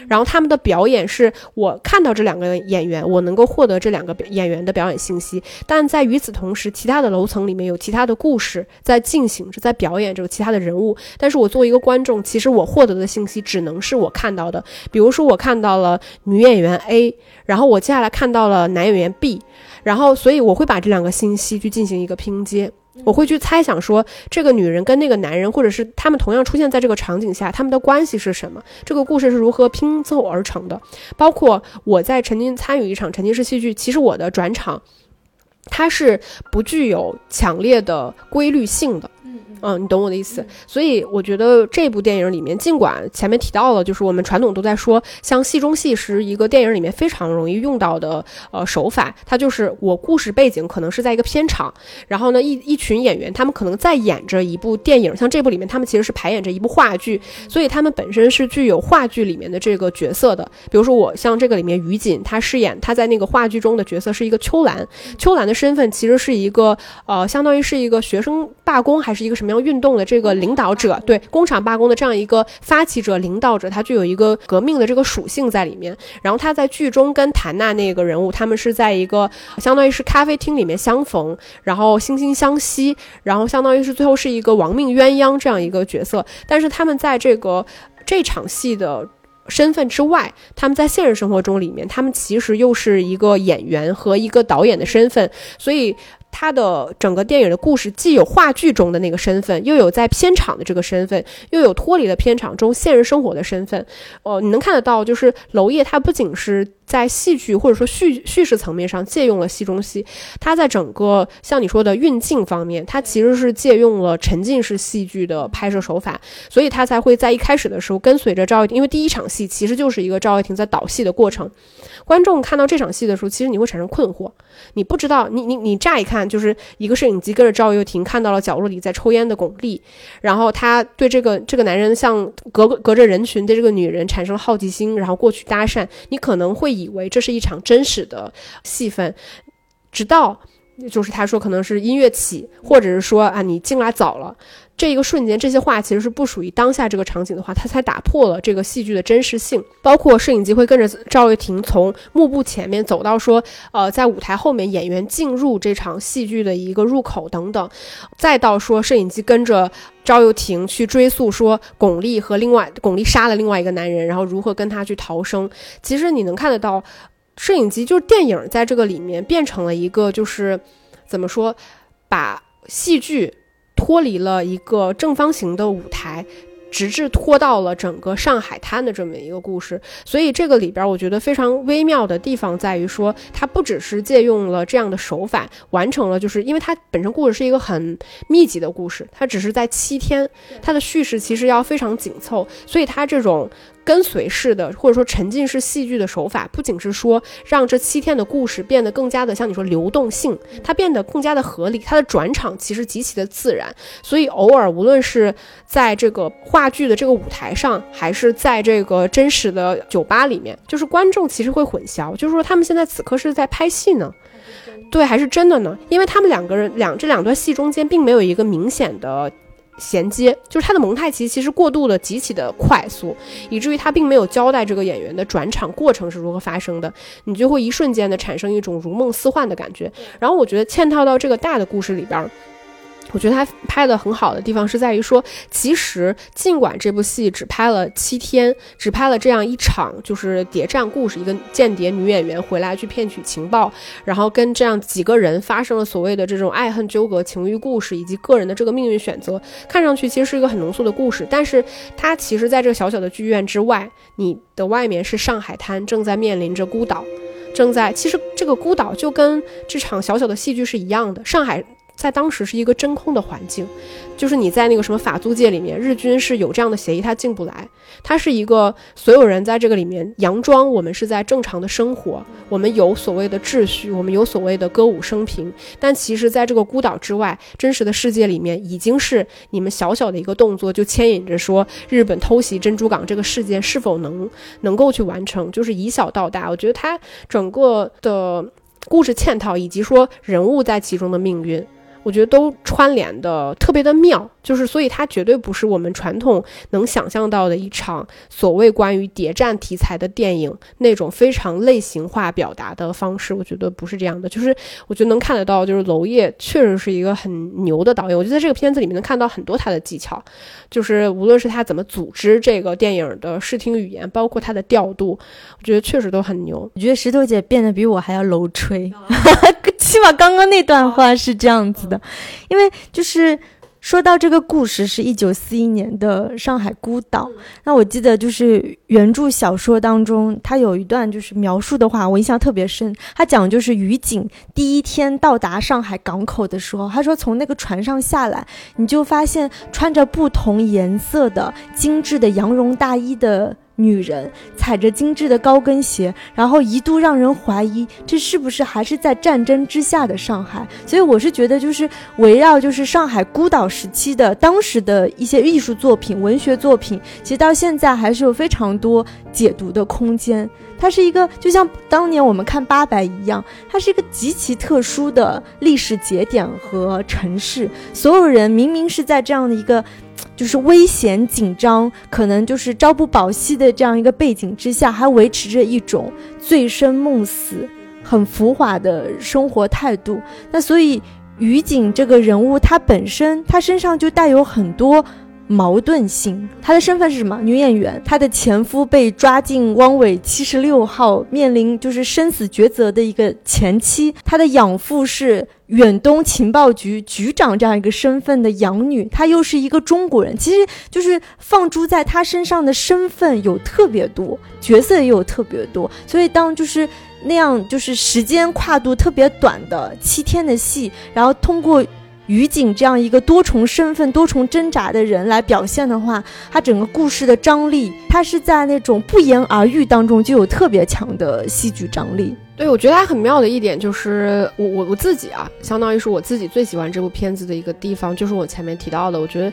然后他们的表演是我看到这两个演员，我能够获得这两个演员的表演信息。但在与此同时，其他的楼层里面有其他的故事在进行着，在表演这个其他的人物。但是我作为一个观众，其实我获得的信息只能是我看到的。比如说，我看到了女演员 A，然后我接下来看到了男演员 B，然后所以我会把这两个信息去进行一个拼接。我会去猜想说，这个女人跟那个男人，或者是他们同样出现在这个场景下，他们的关系是什么？这个故事是如何拼凑而成的？包括我在曾经参与一场沉浸式戏剧，其实我的转场，它是不具有强烈的规律性的。嗯，你懂我的意思，所以我觉得这部电影里面，尽管前面提到了，就是我们传统都在说，像戏中戏是一个电影里面非常容易用到的呃手法，它就是我故事背景可能是在一个片场，然后呢一一群演员他们可能在演着一部电影，像这部里面他们其实是排演着一部话剧，所以他们本身是具有话剧里面的这个角色的。比如说我像这个里面于锦，他饰演他在那个话剧中的角色是一个秋兰，秋兰的身份其实是一个呃相当于是一个学生罢工还是一个什么样。运动的这个领导者，对工厂罢工的这样一个发起者、领导者，他具有一个革命的这个属性在里面。然后他在剧中跟谭娜那个人物，他们是在一个相当于是咖啡厅里面相逢，然后惺惺相惜，然后相当于是最后是一个亡命鸳鸯这样一个角色。但是他们在这个这场戏的。身份之外，他们在现实生活中里面，他们其实又是一个演员和一个导演的身份，所以他的整个电影的故事既有话剧中的那个身份，又有在片场的这个身份，又有脱离了片场中现实生活的身份。哦，你能看得到，就是娄烨他不仅是在戏剧或者说叙叙事层面上借用了戏中戏，他在整个像你说的运镜方面，他其实是借用了沉浸式戏剧的拍摄手法，所以他才会在一开始的时候跟随着赵又廷，因为第一场戏其实就是一个赵又廷在导戏的过程。观众看到这场戏的时候，其实你会产生困惑，你不知道，你你你乍一看就是一个摄影机跟着赵又廷看到了角落里在抽烟的巩俐，然后他对这个这个男人像隔隔着人群对这个女人产生了好奇心，然后过去搭讪，你可能会以为这是一场真实的戏份，直到就是他说可能是音乐起，或者是说啊你进来早了。这一个瞬间，这些话其实是不属于当下这个场景的话，他才打破了这个戏剧的真实性。包括摄影机会跟着赵又廷从幕布前面走到说，呃，在舞台后面演员进入这场戏剧的一个入口等等，再到说摄影机跟着赵又廷去追溯说巩俐和另外巩俐杀了另外一个男人，然后如何跟他去逃生。其实你能看得到，摄影机就是电影在这个里面变成了一个就是怎么说，把戏剧。脱离了一个正方形的舞台，直至拖到了整个上海滩的这么一个故事。所以这个里边，我觉得非常微妙的地方在于说，它不只是借用了这样的手法，完成了，就是因为它本身故事是一个很密集的故事，它只是在七天，它的叙事其实要非常紧凑，所以它这种。跟随式的或者说沉浸式戏剧的手法，不仅是说让这七天的故事变得更加的像你说流动性，它变得更加的合理，它的转场其实极其的自然。所以偶尔无论是在这个话剧的这个舞台上，还是在这个真实的酒吧里面，就是观众其实会混淆，就是说他们现在此刻是在拍戏呢，对，还是真的呢？因为他们两个人两这两段戏中间并没有一个明显的。衔接就是他的蒙太奇，其实过渡的极其的快速，以至于他并没有交代这个演员的转场过程是如何发生的，你就会一瞬间的产生一种如梦似幻的感觉。然后我觉得嵌套到这个大的故事里边。我觉得他拍的很好的地方是在于说，其实尽管这部戏只拍了七天，只拍了这样一场就是谍战故事，一个间谍女演员回来去骗取情报，然后跟这样几个人发生了所谓的这种爱恨纠葛、情欲故事以及个人的这个命运选择，看上去其实是一个很浓缩的故事。但是它其实在这个小小的剧院之外，你的外面是上海滩，正在面临着孤岛，正在其实这个孤岛就跟这场小小的戏剧是一样的，上海。在当时是一个真空的环境，就是你在那个什么法租界里面，日军是有这样的协议，他进不来。它是一个所有人在这个里面佯装我们是在正常的生活，我们有所谓的秩序，我们有所谓的歌舞升平。但其实，在这个孤岛之外，真实的世界里面，已经是你们小小的一个动作就牵引着说日本偷袭珍珠港这个事件是否能能够去完成，就是以小到大。我觉得它整个的故事嵌套，以及说人物在其中的命运。我觉得都串联的特别的妙。就是，所以它绝对不是我们传统能想象到的一场所谓关于谍战题材的电影那种非常类型化表达的方式。我觉得不是这样的。就是，我觉得能看得到，就是娄烨确实是一个很牛的导演。我觉得在这个片子里面能看到很多他的技巧，就是无论是他怎么组织这个电影的视听语言，包括他的调度，我觉得确实都很牛。我觉得石头姐变得比我还要楼吹 起码刚刚那段话是这样子的，因为就是。说到这个故事是一九四一年的上海孤岛，那我记得就是原著小说当中，它有一段就是描述的话，我印象特别深。他讲就是于景第一天到达上海港口的时候，他说从那个船上下来，你就发现穿着不同颜色的精致的羊绒大衣的。女人踩着精致的高跟鞋，然后一度让人怀疑这是不是还是在战争之下的上海。所以我是觉得，就是围绕就是上海孤岛时期的当时的一些艺术作品、文学作品，其实到现在还是有非常多解读的空间。它是一个就像当年我们看八佰一样，它是一个极其特殊的历史节点和城市。所有人明明是在这样的一个。就是危险紧张，可能就是朝不保夕的这样一个背景之下，还维持着一种醉生梦死、很浮华的生活态度。那所以于景这个人物，他本身他身上就带有很多矛盾性。她的身份是什么？女演员。她的前夫被抓进汪伪七十六号，面临就是生死抉择的一个前妻。她的养父是远东情报局局长这样一个身份的养女，她又是一个中国人。其实就是放诸在她身上的身份有特别多，角色也有特别多。所以当就是那样，就是时间跨度特别短的七天的戏，然后通过。于景这样一个多重身份、多重挣扎的人来表现的话，他整个故事的张力，他是在那种不言而喻当中就有特别强的戏剧张力。对，我觉得他很妙的一点就是，我我我自己啊，相当于是我自己最喜欢这部片子的一个地方，就是我前面提到的，我觉得。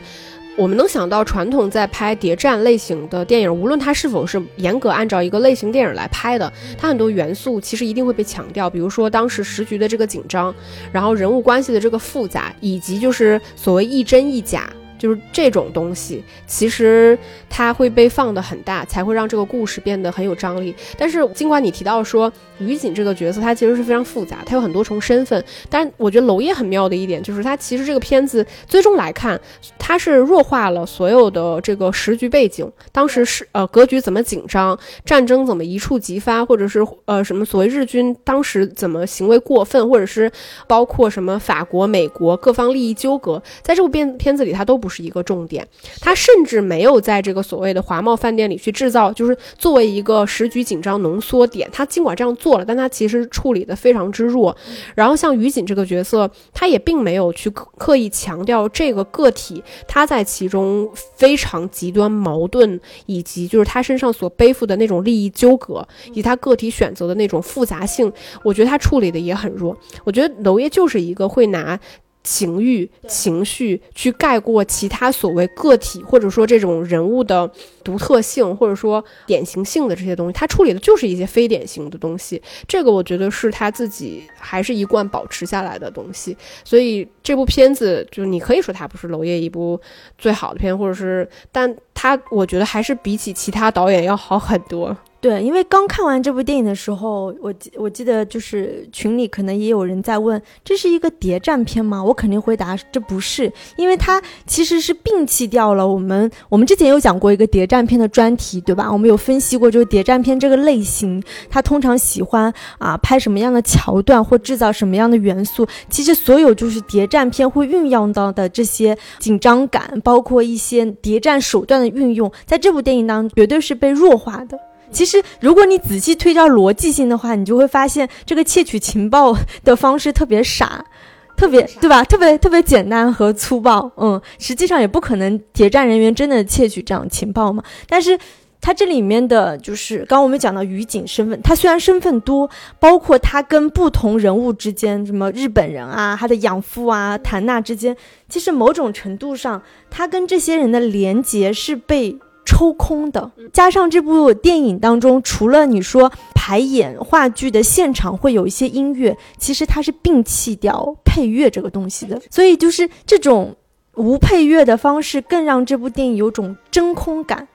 我们能想到，传统在拍谍战类型的电影，无论它是否是严格按照一个类型电影来拍的，它很多元素其实一定会被强调。比如说当时时局的这个紧张，然后人物关系的这个复杂，以及就是所谓亦真亦假。就是这种东西，其实它会被放得很大，才会让这个故事变得很有张力。但是，尽管你提到说于锦这个角色，他其实是非常复杂，他有很多重身份。但我觉得娄烨很妙的一点，就是他其实这个片子最终来看，他是弱化了所有的这个时局背景，当时是呃格局怎么紧张，战争怎么一触即发，或者是呃什么所谓日军当时怎么行为过分，或者是包括什么法国、美国各方利益纠葛，在这部片片子里，他都不。是一个重点，他甚至没有在这个所谓的华贸饭店里去制造，就是作为一个时局紧张浓缩点。他尽管这样做了，但他其实处理的非常之弱。然后像于锦这个角色，他也并没有去刻意强调这个个体他在其中非常极端矛盾，以及就是他身上所背负的那种利益纠葛，以及他个体选择的那种复杂性。我觉得他处理的也很弱。我觉得娄烨就是一个会拿。情欲、情绪去盖过其他所谓个体，或者说这种人物的独特性，或者说典型性的这些东西，他处理的就是一些非典型的东西。这个我觉得是他自己还是一贯保持下来的东西。所以这部片子，就你可以说它不是娄烨一部最好的片，或者是，但他我觉得还是比起其他导演要好很多。对，因为刚看完这部电影的时候，我记我记得就是群里可能也有人在问，这是一个谍战片吗？我肯定回答这不是，因为它其实是摒弃掉了我们我们之前有讲过一个谍战片的专题，对吧？我们有分析过，就是谍战片这个类型，它通常喜欢啊拍什么样的桥段或制造什么样的元素。其实所有就是谍战片会运用到的这些紧张感，包括一些谍战手段的运用，在这部电影当中绝对是被弱化的。其实，如果你仔细推敲逻辑性的话，你就会发现这个窃取情报的方式特别傻，特别对吧？特别特别简单和粗暴。嗯，实际上也不可能谍战人员真的窃取这样情报嘛。但是，他这里面的就是刚刚我们讲到于景身份，他虽然身份多，包括他跟不同人物之间，什么日本人啊，他的养父啊，谭娜之间，其实某种程度上，他跟这些人的连结是被。抽空的，加上这部电影当中，除了你说排演话剧的现场会有一些音乐，其实它是摒弃掉配乐这个东西的，所以就是这种无配乐的方式，更让这部电影有种真空感，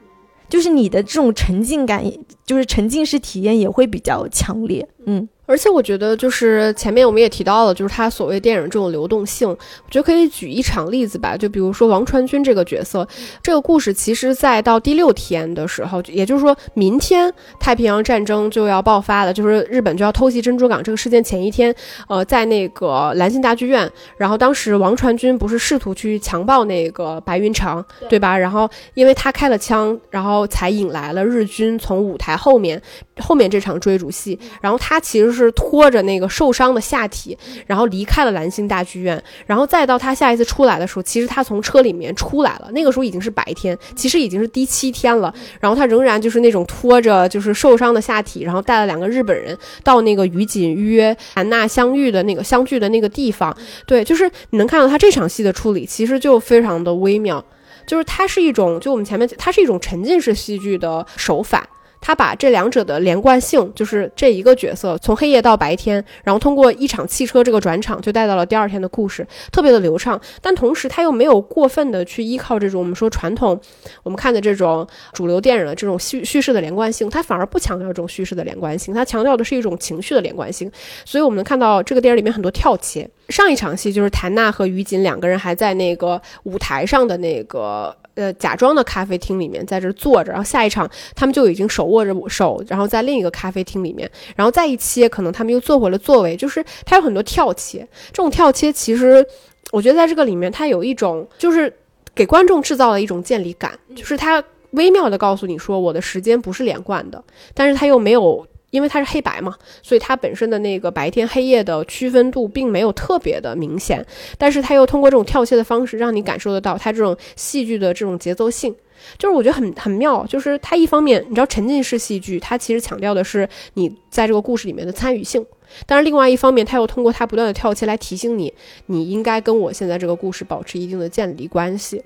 就是你的这种沉浸感，就是沉浸式体验也会比较强烈，嗯。而且我觉得，就是前面我们也提到了，就是他所谓电影这种流动性，我觉得可以举一场例子吧。就比如说王传君这个角色，这个故事其实，在到第六天的时候，也就是说明天太平洋战争就要爆发了，就是日本就要偷袭珍珠港这个事件前一天，呃，在那个兰心大剧院，然后当时王传君不是试图去强暴那个白云长，对吧？然后因为他开了枪，然后才引来了日军从舞台后面后面这场追逐戏，然后他其实。是拖着那个受伤的下体，然后离开了蓝星大剧院，然后再到他下一次出来的时候，其实他从车里面出来了，那个时候已经是白天，其实已经是第七天了，然后他仍然就是那种拖着就是受伤的下体，然后带了两个日本人到那个于锦约安娜相遇的那个相聚的那个地方，对，就是你能看到他这场戏的处理，其实就非常的微妙，就是它是一种，就我们前面它是一种沉浸式戏剧的手法。他把这两者的连贯性，就是这一个角色从黑夜到白天，然后通过一场汽车这个转场，就带到了第二天的故事，特别的流畅。但同时他又没有过分的去依靠这种我们说传统，我们看的这种主流电影的这种叙叙事的连贯性，他反而不强调这种叙事的连贯性，他强调的是一种情绪的连贯性。所以我们能看到这个电影里面很多跳切。上一场戏就是谭娜和于锦两个人还在那个舞台上的那个。呃假装的咖啡厅里面在这坐着，然后下一场他们就已经手握着手，然后在另一个咖啡厅里面，然后再一切，可能他们又坐回了座位，就是它有很多跳切，这种跳切其实我觉得在这个里面它有一种就是给观众制造了一种建立感，就是它微妙的告诉你说我的时间不是连贯的，但是它又没有。因为它是黑白嘛，所以它本身的那个白天黑夜的区分度并没有特别的明显，但是它又通过这种跳切的方式，让你感受得到它这种戏剧的这种节奏性，就是我觉得很很妙。就是它一方面，你知道沉浸式戏剧，它其实强调的是你在这个故事里面的参与性，但是另外一方面，它又通过它不断的跳切来提醒你，你应该跟我现在这个故事保持一定的建立关系。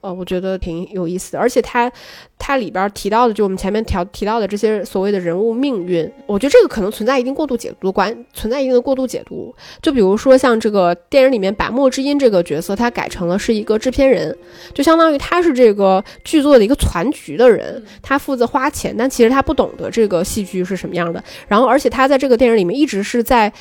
呃，我觉得挺有意思的，而且它它里边提到的，就我们前面调提到的这些所谓的人物命运，我觉得这个可能存在一定过度解读关，存在一定的过度解读。就比如说像这个电影里面百墨之音这个角色，他改成了是一个制片人，就相当于他是这个剧作的一个攒局的人，他负责花钱，但其实他不懂得这个戏剧是什么样的。然后，而且他在这个电影里面一直是在。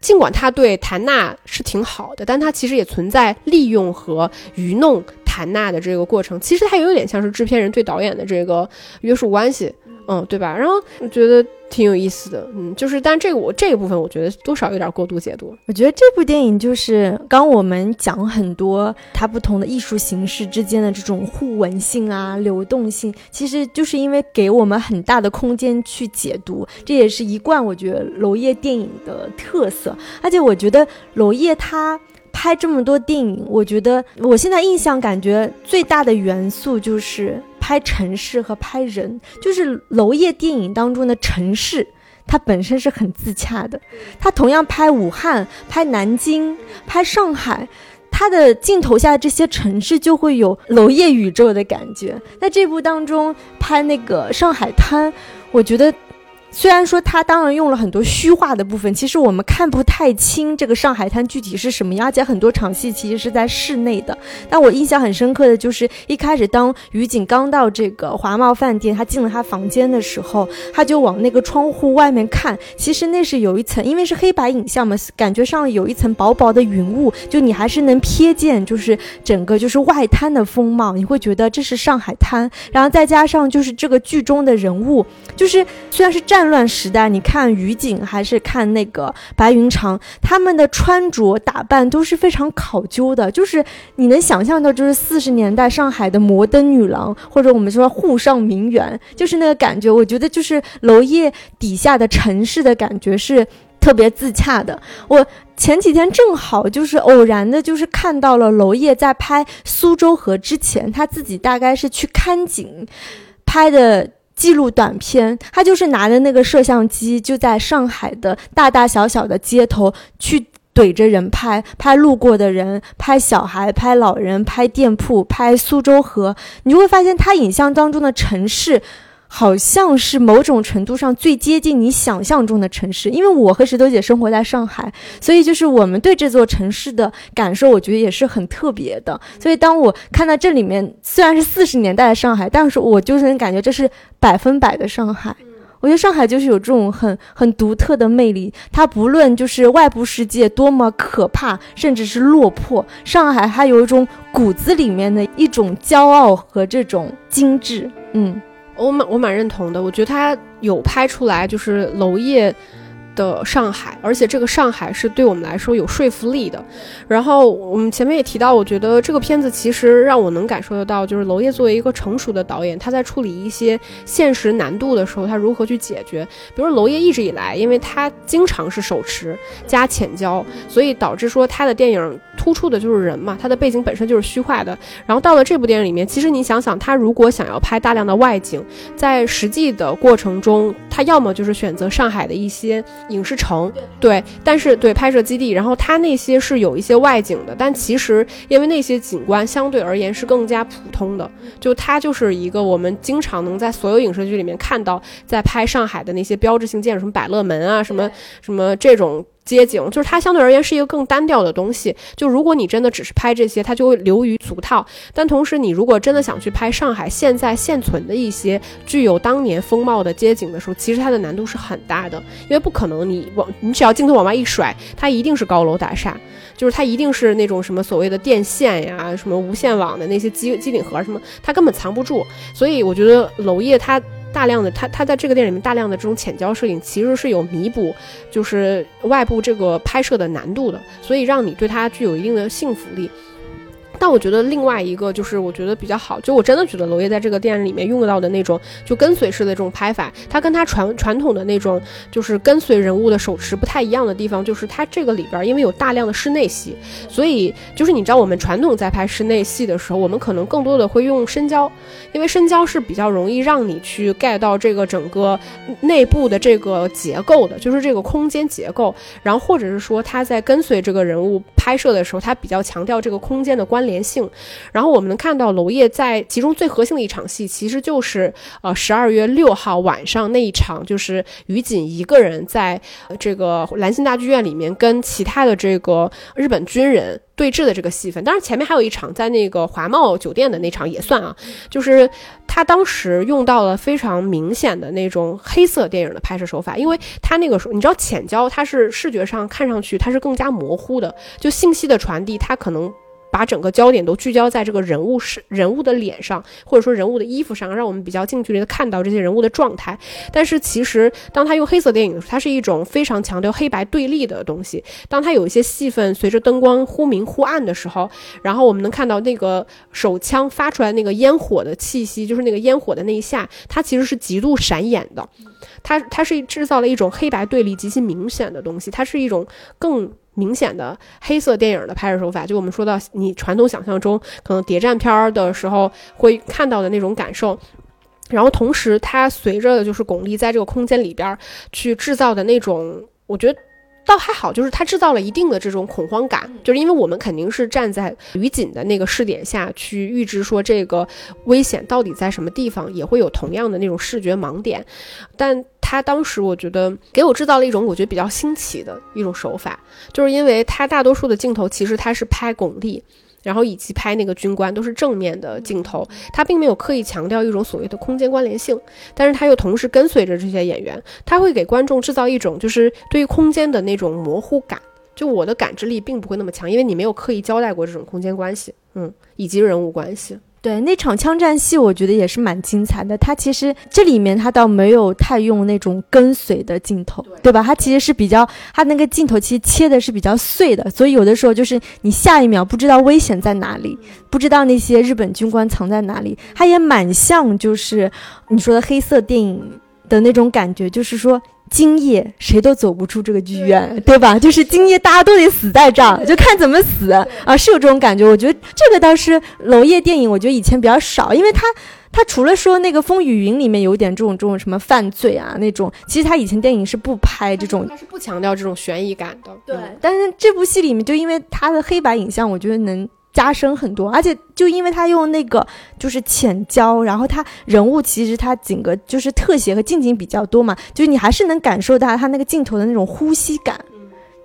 尽管他对谭娜是挺好的，但他其实也存在利用和愚弄谭娜的这个过程。其实它有点像是制片人对导演的这个约束关系。嗯，对吧？然后我觉得挺有意思的，嗯，就是，但这个我这个部分，我觉得多少有点过度解读。我觉得这部电影就是刚我们讲很多它不同的艺术形式之间的这种互文性啊、流动性，其实就是因为给我们很大的空间去解读，这也是一贯我觉得娄烨电影的特色。而且我觉得娄烨他。拍这么多电影，我觉得我现在印象感觉最大的元素就是拍城市和拍人，就是娄烨电影当中的城市，它本身是很自洽的。他同样拍武汉、拍南京、拍上海，他的镜头下的这些城市就会有娄烨宇宙的感觉。在这部当中拍那个上海滩，我觉得。虽然说他当然用了很多虚化的部分，其实我们看不太清这个上海滩具体是什么样，而且很多场戏其实是在室内的。但我印象很深刻的就是一开始当于景刚到这个华茂饭店，他进了他房间的时候，他就往那个窗户外面看，其实那是有一层，因为是黑白影像嘛，感觉上有一层薄薄的云雾，就你还是能瞥见就是整个就是外滩的风貌，你会觉得这是上海滩。然后再加上就是这个剧中的人物，就是虽然是战。战乱时代，你看于景还是看那个白云长，他们的穿着打扮都是非常考究的，就是你能想象到，就是四十年代上海的摩登女郎，或者我们说沪上名媛，就是那个感觉。我觉得就是娄烨底下的城市的感觉是特别自洽的。我前几天正好就是偶然的，就是看到了娄烨在拍苏州河之前，他自己大概是去看景拍的。记录短片，他就是拿着那个摄像机，就在上海的大大小小的街头去怼着人拍，拍路过的人，拍小孩，拍老人，拍店铺，拍苏州河。你就会发现，他影像当中的城市。好像是某种程度上最接近你想象中的城市，因为我和石头姐生活在上海，所以就是我们对这座城市的感受，我觉得也是很特别的。所以当我看到这里面虽然是四十年代的上海，但是我就是能感觉这是百分百的上海。我觉得上海就是有这种很很独特的魅力，它不论就是外部世界多么可怕，甚至是落魄，上海还有一种骨子里面的一种骄傲和这种精致，嗯。我蛮我蛮认同的，我觉得他有拍出来，就是娄烨。的上海，而且这个上海是对我们来说有说服力的。然后我们前面也提到，我觉得这个片子其实让我能感受得到，就是娄烨作为一个成熟的导演，他在处理一些现实难度的时候，他如何去解决。比如娄烨一直以来，因为他经常是手持加浅焦，所以导致说他的电影突出的就是人嘛，他的背景本身就是虚化的。然后到了这部电影里面，其实你想想，他如果想要拍大量的外景，在实际的过程中，他要么就是选择上海的一些。影视城。对，但是对拍摄基地，然后它那些是有一些外景的，但其实因为那些景观相对而言是更加普通的，就它就是一个我们经常能在所有影视剧里面看到，在拍上海的那些标志性建筑，什么百乐门啊，什么什么这种。街景，就是它相对而言是一个更单调的东西。就如果你真的只是拍这些，它就会流于俗套。但同时，你如果真的想去拍上海现在现存的一些具有当年风貌的街景的时候，其实它的难度是很大的，因为不可能你往你只要镜头往外一甩，它一定是高楼大厦，就是它一定是那种什么所谓的电线呀、什么无线网的那些机机顶盒什么，它根本藏不住。所以我觉得娄烨他。大量的他，他在这个店里面大量的这种浅焦摄影，其实是有弥补，就是外部这个拍摄的难度的，所以让你对他具有一定的信服力。但我觉得另外一个就是我觉得比较好，就我真的觉得娄烨在这个电影里面用到的那种就跟随式的这种拍法，他跟他传传统的那种就是跟随人物的手持不太一样的地方，就是他这个里边因为有大量的室内戏，所以就是你知道我们传统在拍室内戏的时候，我们可能更多的会用深焦，因为深焦是比较容易让你去 get 到这个整个内部的这个结构的，就是这个空间结构，然后或者是说他在跟随这个人物拍摄的时候，他比较强调这个空间的关。联性，然后我们能看到娄烨在其中最核心的一场戏，其实就是呃十二月六号晚上那一场，就是于锦一个人在这个兰心大剧院里面跟其他的这个日本军人对峙的这个戏份。当然前面还有一场在那个华茂酒店的那场也算啊，就是他当时用到了非常明显的那种黑色电影的拍摄手法，因为他那个时候你知道浅焦，它是视觉上看上去它是更加模糊的，就信息的传递，它可能。把整个焦点都聚焦在这个人物是人物的脸上，或者说人物的衣服上，让我们比较近距离的看到这些人物的状态。但是其实，当他用黑色电影的时候，它是一种非常强调黑白对立的东西。当他有一些戏份随着灯光忽明忽暗的时候，然后我们能看到那个手枪发出来那个烟火的气息，就是那个烟火的那一下，它其实是极度闪眼的。它它是制造了一种黑白对立极其明显的东西，它是一种更。明显的黑色电影的拍摄手法，就我们说到你传统想象中可能谍战片儿的时候会看到的那种感受，然后同时它随着就是巩俐在这个空间里边去制造的那种，我觉得。倒还好，就是它制造了一定的这种恐慌感，就是因为我们肯定是站在于锦的那个视点下去预知说这个危险到底在什么地方，也会有同样的那种视觉盲点。但他当时我觉得给我制造了一种我觉得比较新奇的一种手法，就是因为他大多数的镜头其实他是拍巩俐。然后以及拍那个军官都是正面的镜头，他并没有刻意强调一种所谓的空间关联性，但是他又同时跟随着这些演员，他会给观众制造一种就是对于空间的那种模糊感，就我的感知力并不会那么强，因为你没有刻意交代过这种空间关系，嗯，以及人物关系。对那场枪战戏，我觉得也是蛮精彩的。他其实这里面他倒没有太用那种跟随的镜头，对吧？他其实是比较，他那个镜头其实切的是比较碎的，所以有的时候就是你下一秒不知道危险在哪里，不知道那些日本军官藏在哪里。他也蛮像就是你说的黑色电影的那种感觉，就是说。今夜谁都走不出这个剧院，对吧？就是今夜大家都得死在这儿，就看怎么死啊！是有这种感觉。我觉得这个倒是娄烨电影，我觉得以前比较少，因为他他除了说那个《风雨云》里面有点这种这种什么犯罪啊那种，其实他以前电影是不拍这种，他是不强调这种悬疑感的。对，但是这部戏里面就因为他的黑白影像，我觉得能。加深很多，而且就因为他用那个就是浅焦，然后他人物其实他整个就是特写和近景比较多嘛，就是你还是能感受到他那个镜头的那种呼吸感，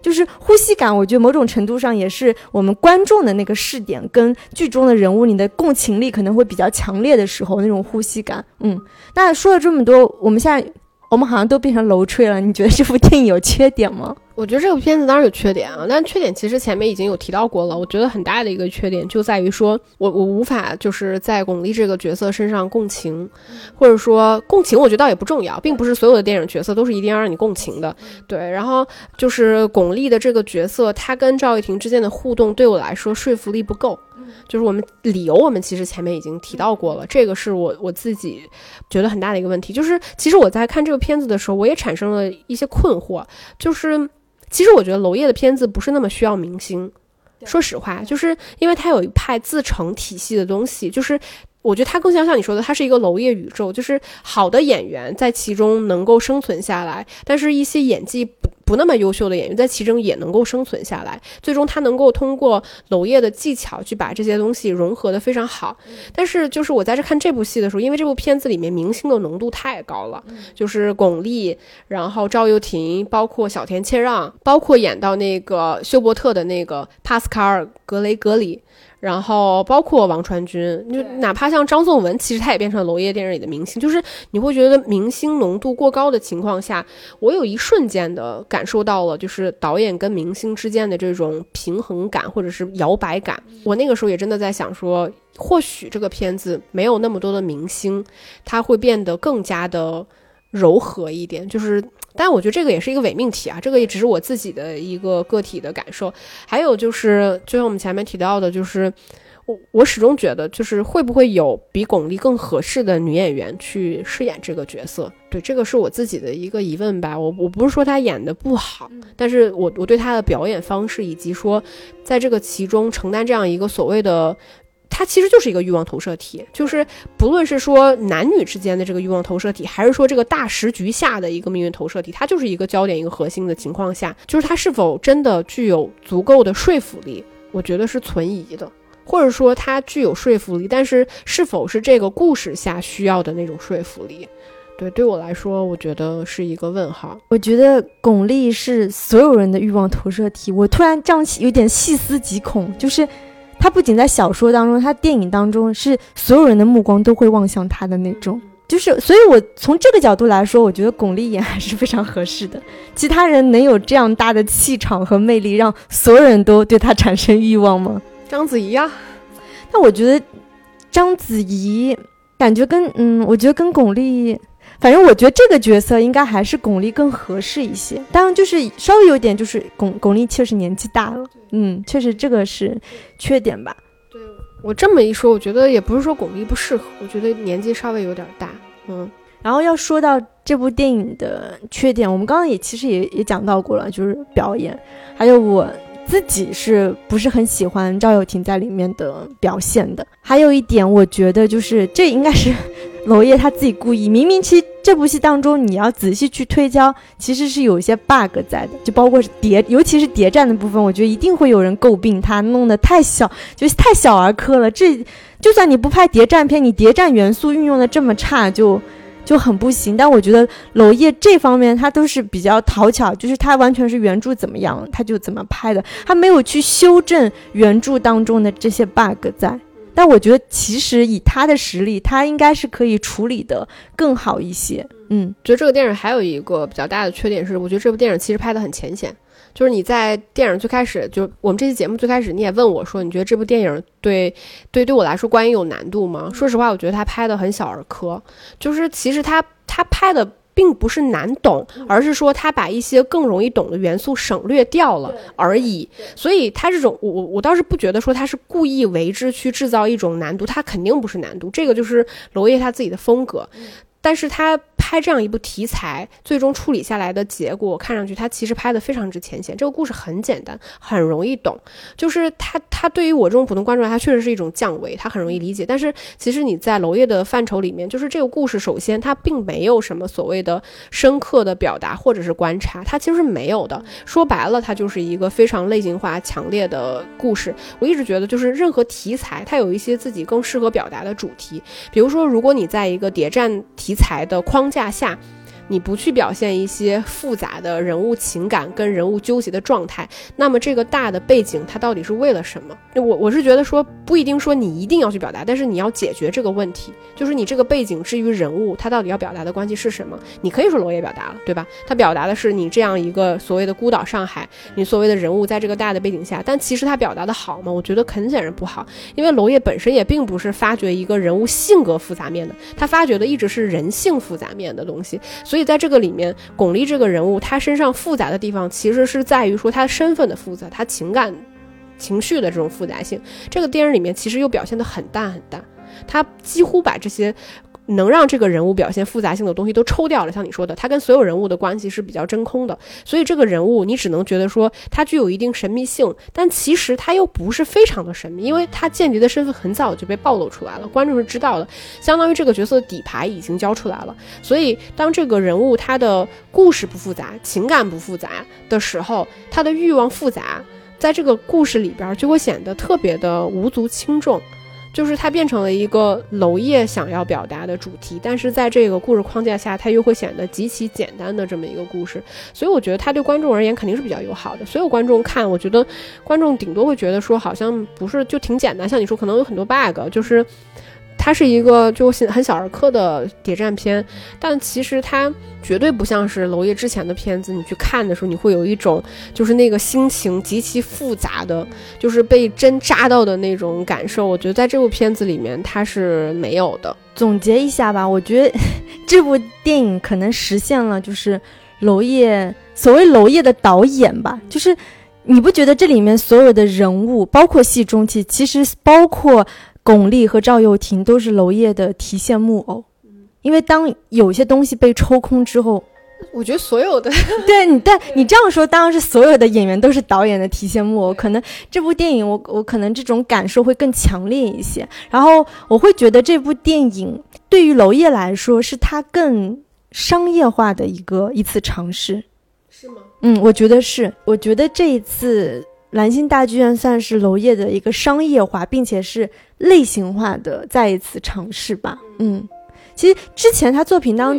就是呼吸感，我觉得某种程度上也是我们观众的那个视点跟剧中的人物你的共情力可能会比较强烈的时候那种呼吸感。嗯，那说了这么多，我们现在我们好像都变成楼吹了，你觉得这部电影有缺点吗？我觉得这部片子当然有缺点啊，但缺点其实前面已经有提到过了。我觉得很大的一个缺点就在于说，我我无法就是在巩俐这个角色身上共情，或者说共情，我觉得倒也不重要，并不是所有的电影角色都是一定要让你共情的。对，然后就是巩俐的这个角色，她跟赵又廷之间的互动对我来说说服力不够。就是我们理由，我们其实前面已经提到过了，这个是我我自己觉得很大的一个问题。就是其实我在看这个片子的时候，我也产生了一些困惑，就是。其实我觉得娄烨的片子不是那么需要明星，说实话，就是因为他有一派自成体系的东西，就是我觉得他更像像你说的，他是一个娄烨宇宙，就是好的演员在其中能够生存下来，但是一些演技不不那么优秀的演员在其中也能够生存下来。最终他能够通过娄烨的技巧去把这些东西融合的非常好。但是就是我在这看这部戏的时候，因为这部片子里面明星的浓度太高了，就是巩俐，然后赵又廷，包括小田切让，包括演到那个休伯特的那个帕斯卡尔格雷格里。然后包括王传君，就哪怕像张颂文，其实他也变成了娄烨电影里的明星。就是你会觉得明星浓度过高的情况下，我有一瞬间的感受到了，就是导演跟明星之间的这种平衡感或者是摇摆感。我那个时候也真的在想说，或许这个片子没有那么多的明星，它会变得更加的柔和一点。就是。但我觉得这个也是一个伪命题啊，这个也只是我自己的一个个体的感受。还有就是，就像我们前面提到的，就是我我始终觉得，就是会不会有比巩俐更合适的女演员去饰演这个角色？对，这个是我自己的一个疑问吧。我我不是说她演的不好，但是我我对她的表演方式以及说，在这个其中承担这样一个所谓的。它其实就是一个欲望投射体，就是不论是说男女之间的这个欲望投射体，还是说这个大时局下的一个命运投射体，它就是一个焦点、一个核心的情况下，就是它是否真的具有足够的说服力，我觉得是存疑的，或者说它具有说服力，但是是否是这个故事下需要的那种说服力，对，对我来说，我觉得是一个问号。我觉得巩俐是所有人的欲望投射体，我突然这样有点细思极恐，就是。他不仅在小说当中，他电影当中是所有人的目光都会望向他的那种，就是，所以我从这个角度来说，我觉得巩俐演还是非常合适的。其他人能有这样大的气场和魅力，让所有人都对他产生欲望吗？章子怡啊，但我觉得章子怡感觉跟嗯，我觉得跟巩俐。反正我觉得这个角色应该还是巩俐更合适一些，当然就是稍微有点就是巩巩俐确实年纪大了，嗯，确实这个是缺点吧。对我这么一说，我觉得也不是说巩俐不适合，我觉得年纪稍微有点大，嗯。然后要说到这部电影的缺点，我们刚刚也其实也也讲到过了，就是表演，还有我自己是不是很喜欢赵又廷在里面的表现的。还有一点，我觉得就是这应该是。娄烨他自己故意，明明其这部戏当中，你要仔细去推敲，其实是有一些 bug 在的，就包括是谍，尤其是谍战的部分，我觉得一定会有人诟病他弄得太小，就是太小儿科了。这就算你不拍谍战片，你谍战元素运用的这么差，就就很不行。但我觉得娄烨这方面他都是比较讨巧，就是他完全是原著怎么样他就怎么拍的，他没有去修正原著当中的这些 bug 在。但我觉得，其实以他的实力，他应该是可以处理的更好一些。嗯，觉得这个电影还有一个比较大的缺点是，我觉得这部电影其实拍的很浅显。就是你在电影最开始，就我们这期节目最开始，你也问我说，你觉得这部电影对对对我来说观影有难度吗？说实话，我觉得他拍的很小儿科。就是其实他他拍的。并不是难懂，而是说他把一些更容易懂的元素省略掉了而已。所以他这种，我我我倒是不觉得说他是故意为之去制造一种难度，他肯定不是难度，这个就是娄烨他自己的风格。但是他拍这样一部题材，最终处理下来的结果，看上去他其实拍的非常之浅显。这个故事很简单，很容易懂。就是他，他对于我这种普通观众来，他确实是一种降维，他很容易理解。但是其实你在娄烨的范畴里面，就是这个故事，首先它并没有什么所谓的深刻的表达或者是观察，它其实是没有的。说白了，它就是一个非常类型化、强烈的故事。我一直觉得，就是任何题材，它有一些自己更适合表达的主题。比如说，如果你在一个谍战题，题材的框架下。你不去表现一些复杂的人物情感跟人物纠结的状态，那么这个大的背景它到底是为了什么？我我是觉得说不一定说你一定要去表达，但是你要解决这个问题，就是你这个背景至于人物，他到底要表达的关系是什么？你可以说罗烨表达了，对吧？他表达的是你这样一个所谓的孤岛上海，你所谓的人物在这个大的背景下，但其实他表达的好吗？我觉得很显然不好，因为娄烨本身也并不是发掘一个人物性格复杂面的，他发掘的一直是人性复杂面的东西。所以在这个里面，巩俐这个人物，她身上复杂的地方，其实是在于说她身份的复杂，她情感、情绪的这种复杂性。这个电影里面其实又表现得很淡很淡，她几乎把这些能让这个人物表现复杂性的东西都抽掉了，像你说的，他跟所有人物的关系是比较真空的，所以这个人物你只能觉得说他具有一定神秘性，但其实他又不是非常的神秘，因为他间谍的身份很早就被暴露出来了，观众是知道的，相当于这个角色的底牌已经交出来了。所以当这个人物他的故事不复杂，情感不复杂的时候，他的欲望复杂，在这个故事里边就会显得特别的无足轻重。就是它变成了一个娄烨想要表达的主题，但是在这个故事框架下，它又会显得极其简单的这么一个故事，所以我觉得它对观众而言肯定是比较友好的。所有观众看，我觉得观众顶多会觉得说好像不是就挺简单，像你说可能有很多 bug，就是。它是一个就很小儿科的谍战片，但其实它绝对不像是娄烨之前的片子。你去看的时候，你会有一种就是那个心情极其复杂的，就是被针扎到的那种感受。我觉得在这部片子里面，它是没有的。总结一下吧，我觉得这部电影可能实现了就是娄烨所谓娄烨的导演吧，就是你不觉得这里面所有的人物，包括戏中戏，其实包括。巩俐和赵又廷都是娄烨的提线木偶，因为当有些东西被抽空之后，我觉得所有的 对你，但你这样说，当然是所有的演员都是导演的提线木偶。可能这部电影，我我可能这种感受会更强烈一些。然后我会觉得这部电影对于娄烨来说，是他更商业化的一个一次尝试，是吗？嗯，我觉得是。我觉得这一次。兰心大剧院算是娄烨的一个商业化，并且是类型化的再一次尝试吧。嗯，其实之前他作品当，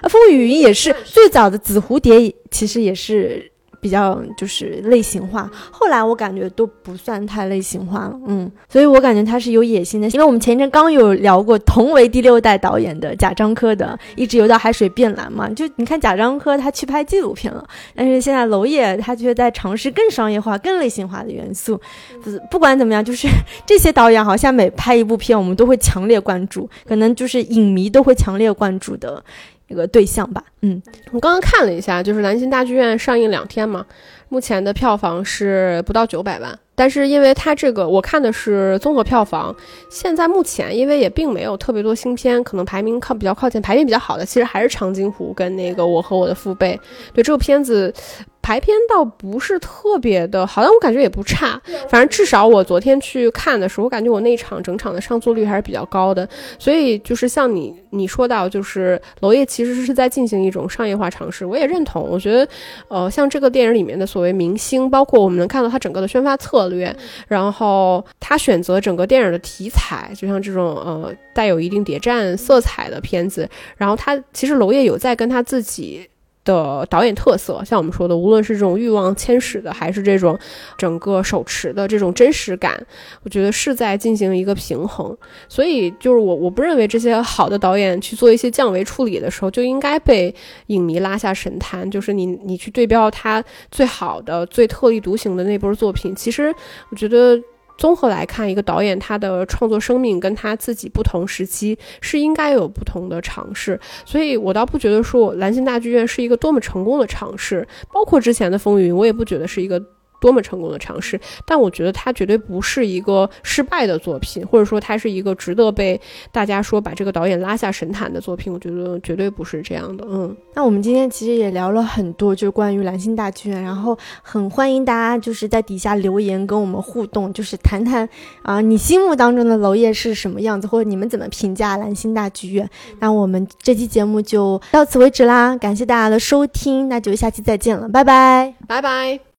啊，风雨云也是最早的紫蝴蝶，其实也是。比较就是类型化，后来我感觉都不算太类型化了，嗯，所以我感觉他是有野心的，因为我们前一阵刚有聊过同为第六代导演的贾樟柯的《一直游到海水变蓝》嘛，就你看贾樟柯他去拍纪录片了，但是现在娄烨他却在尝试更商业化、更类型化的元素，不管怎么样，就是这些导演好像每拍一部片，我们都会强烈关注，可能就是影迷都会强烈关注的。一个对象吧，嗯，我刚刚看了一下，就是南京大剧院上映两天嘛，目前的票房是不到九百万，但是因为它这个我看的是综合票房，现在目前因为也并没有特别多新片，可能排名靠比较靠前，排名比较好的其实还是长津湖跟那个我和我的父辈，对这部片子。排片倒不是特别的好，但我感觉也不差。反正至少我昨天去看的时候，我感觉我那一场整场的上座率还是比较高的。所以就是像你你说到，就是娄烨其实是在进行一种商业化尝试，我也认同。我觉得，呃，像这个电影里面的所谓明星，包括我们能看到他整个的宣发策略，然后他选择整个电影的题材，就像这种呃带有一定谍战色彩的片子，然后他其实娄烨有在跟他自己。的导演特色，像我们说的，无论是这种欲望牵使的，还是这种整个手持的这种真实感，我觉得是在进行一个平衡。所以，就是我我不认为这些好的导演去做一些降维处理的时候，就应该被影迷拉下神坛。就是你你去对标他最好的、最特立独行的那波作品，其实我觉得。综合来看，一个导演他的创作生命跟他自己不同时期是应该有不同的尝试，所以我倒不觉得说蓝星大剧院是一个多么成功的尝试，包括之前的风云，我也不觉得是一个。多么成功的尝试，但我觉得它绝对不是一个失败的作品，或者说它是一个值得被大家说把这个导演拉下神坛的作品。我觉得绝对不是这样的。嗯，那我们今天其实也聊了很多，就是关于蓝星大剧院，然后很欢迎大家就是在底下留言跟我们互动，就是谈谈啊你心目当中的娄烨是什么样子，或者你们怎么评价蓝星大剧院。那我们这期节目就到此为止啦，感谢大家的收听，那就下期再见了，拜拜，拜拜。